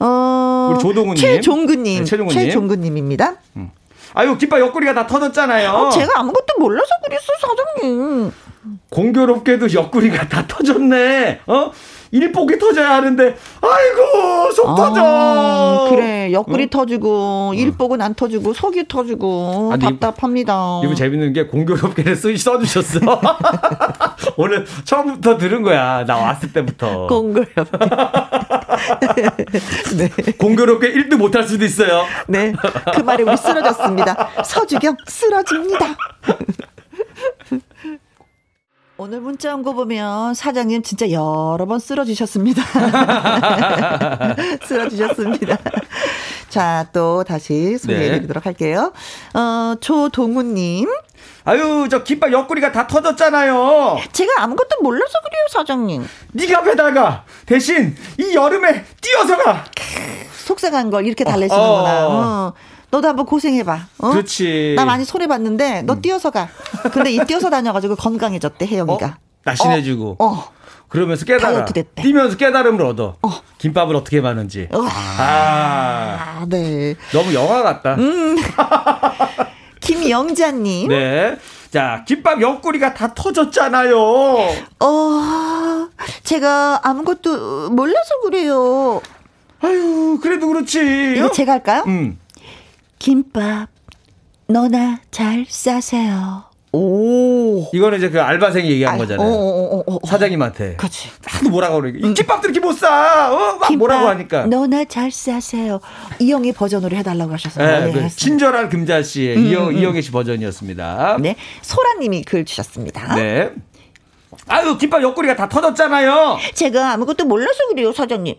어, 우리 조동훈님. 최종근님. 네, 최종근님. 최종근님입니다. 음. 아유, 깃발 옆구리가 다 터졌잖아요. 어, 제가 아무것도 몰라서 그랬어, 사장님. 공교롭게도 옆구리가 다 터졌네. 어? 일복이 터져야 하는데, 아이고, 속 아, 터져. 그래, 옆구리 어? 터지고, 일복은 안 터지고, 속이 터지고, 아니, 답답합니다. 이거 재밌는 게 공교롭게 쓰, 써주셨어. 오늘 처음부터 들은 거야. 나 왔을 때부터. 공교롭게. 네. 공교롭게 1도 못할 수도 있어요. 네. 그 말에 우리 쓰러졌습니다. 서주경, 쓰러집니다. 오늘 문자 온 거 보면 사장님 진짜 여러 번 쓰러지셨습니다. 쓰러지셨습니다. 자, 또 다시 소개해드리도록 네. 할게요. 어, 조동우님. 아유, 저 깃발 옆구리가 다 터졌잖아요. 제가 아무것도 몰라서 그래요, 사장님. 네가 배달가. 대신 이 여름에 뛰어서 가. 속상한 걸 이렇게 달래시는구나. 어. 어. 너도 한번 고생해봐. 어? 그렇지. 나 많이 손해봤는데 너 음. 뛰어서 가. 근데 이 뛰어서 다녀가지고 건강해졌대 혜영이가. 어? 날씬해지고. 어. 어. 그러면서 깨달아. 뛰면서 깨달음을 얻어. 어. 김밥을 어떻게 마는지. 어. 아. 아, 네. 너무 영화 같다. 음. 김영자님. 네. 자, 김밥 옆구리가 다 터졌잖아요. 어, 제가 아무것도 몰라서 그래요. 아유, 그래도 그렇지. 이거 제가 할까요? 음. 김밥 너나 잘 싸세요. 오. 이거는 이제 그 알바생이 얘기한 아, 거잖아요. 어, 어, 어. 사장님한테. 그렇지. 하도 뭐라고 그러니까. 음. 김밥들 이렇게 못 싸. 어? 막 뭐라고 하니까. 너나 잘 싸세요. 이영희 버전으로 해달라고 하셨어요. 네, 네, 친절한 금자 씨의 음, 이영, 음. 이영애 씨 버전이었습니다. 네. 소라님이 글 주셨습니다. 네. 아유, 김밥 옆구리가 다 터졌잖아요. 제가 아무것도 몰라서 그래요, 사장님.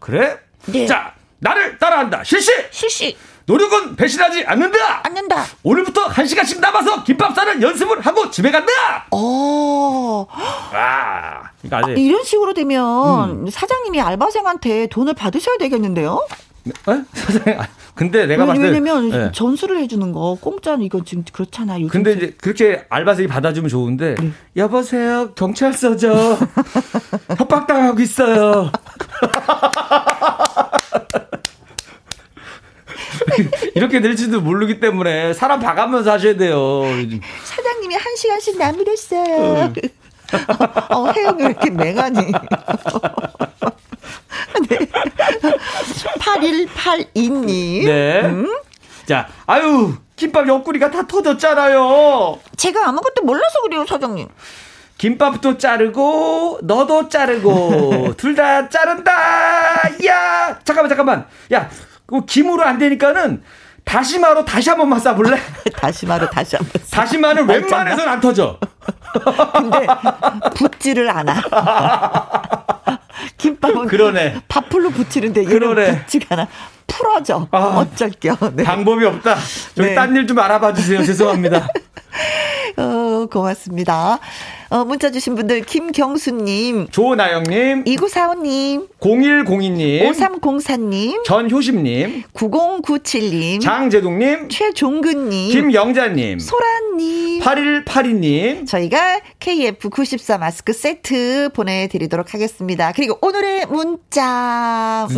그래? 네. 자, 나를 따라한다. 실시! 실시! 노력은 배신하지 않는다. 않는다. 오늘부터 한 시간씩 남아서 김밥 싸는 연습을 하고 집에 간다. 어. 아, 아, 이런 식으로 되면 음. 사장님이 알바생한테 돈을 받으셔야 되겠는데요? 네? 사장님, 아, 근데 내가 봤을 때 왜냐면 네. 전수를 해주는 거 공짜는 이건 지금 그렇잖아요. 근데 이제 그렇게 알바생이 받아주면 좋은데 네. 여보세요 경찰서죠. 협박당하고 있어요. 이렇게 될지도 모르기 때문에 사람 봐가면서 하셔야 돼요. 사장님이 한 시간씩 남이랬어요. 어, 어 혜영이 왜 이렇게 맹하니? 네. 8182님. 네. 음? 자, 아유, 김밥 옆구리가 다 터졌잖아요. 제가 아무것도 몰라서 그래요, 사장님. 김밥도 자르고 너도 자르고 둘 다 자른다. 야 잠깐만 잠깐만. 야 그 김으로 안 되니까는 다시마로 다시 한 번만 싸볼래? 다시마로 다시 한 번. 다시마는 웬만해선 안 터져. 근데 붙지를 않아. 김밥은 그러네. 밥풀로 붙이는데 그러네. 붙지가 않아. 풀어져. 아, 어쩔 겨. 네. 방법이 없다. 저희 네. 딴일 좀 알아봐 주세요. 죄송합니다. 어, 고맙습니다. 어, 문자 주신 분들 김경수님, 조나영님, 2945님, 0102님, 5304님, 전효심님, 9097님, 장재동님, 최종근님, 김영자님, 소라님, 8182님. 저희가 KF94 마스크 세트 보내드리도록 하겠습니다. 그리고 오늘의 문자. 음,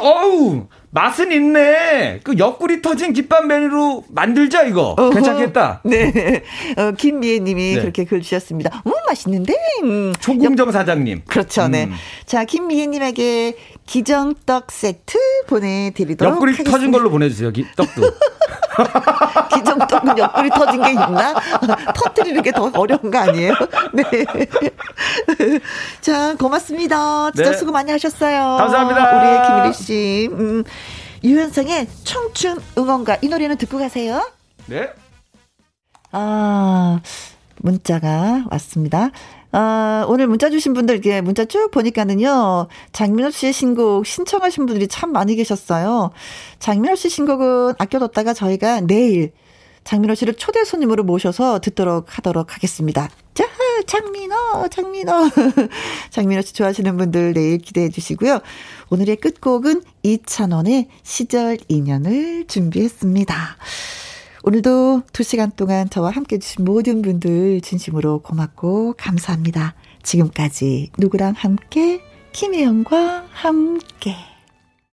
어우, 맛은 있네. 그 옆구리 터진 김밥 메뉴로 만들자, 이거. 어허, 괜찮겠다. 네. 어, 김미애 님이 네. 그렇게 글 주셨습니다. 음, 맛있는데? 음. 조궁정 사장님. 그렇죠, 네. 음. 자, 김미애 님에게 기정떡 세트 보내드리도록 옆구리 하겠습니다. 터진 걸로 보내주세요, 기, 떡도. 기정떡은 옆구리 터진 게 있나? 터트리는 게 더 어려운 거 아니에요? 네. 자, 고맙습니다. 진짜 네. 수고 많이 하셨어요. 감사합니다. 우리 김일희 씨. 음, 유현성의 청춘 응원가. 이 노래는 듣고 가세요. 네. 아, 문자가 왔습니다. 아, 오늘 문자 주신 분들, 이게 문자 쭉 보니까는요, 장민호 씨의 신곡 신청하신 분들이 참 많이 계셨어요. 장민호 씨 신곡은 아껴뒀다가 저희가 내일 장민호 씨를 초대 손님으로 모셔서 듣도록 하도록 하겠습니다. 자, 장민호, 장민호. 장민호 씨 좋아하시는 분들 내일 기대해 주시고요. 오늘의 끝곡은 이찬원의 시절 인연을 준비했습니다. 오늘도 두 시간 동안 저와 함께 해주신 모든 분들 진심으로 고맙고 감사합니다. 지금까지 누구랑 함께, 김혜영과 함께.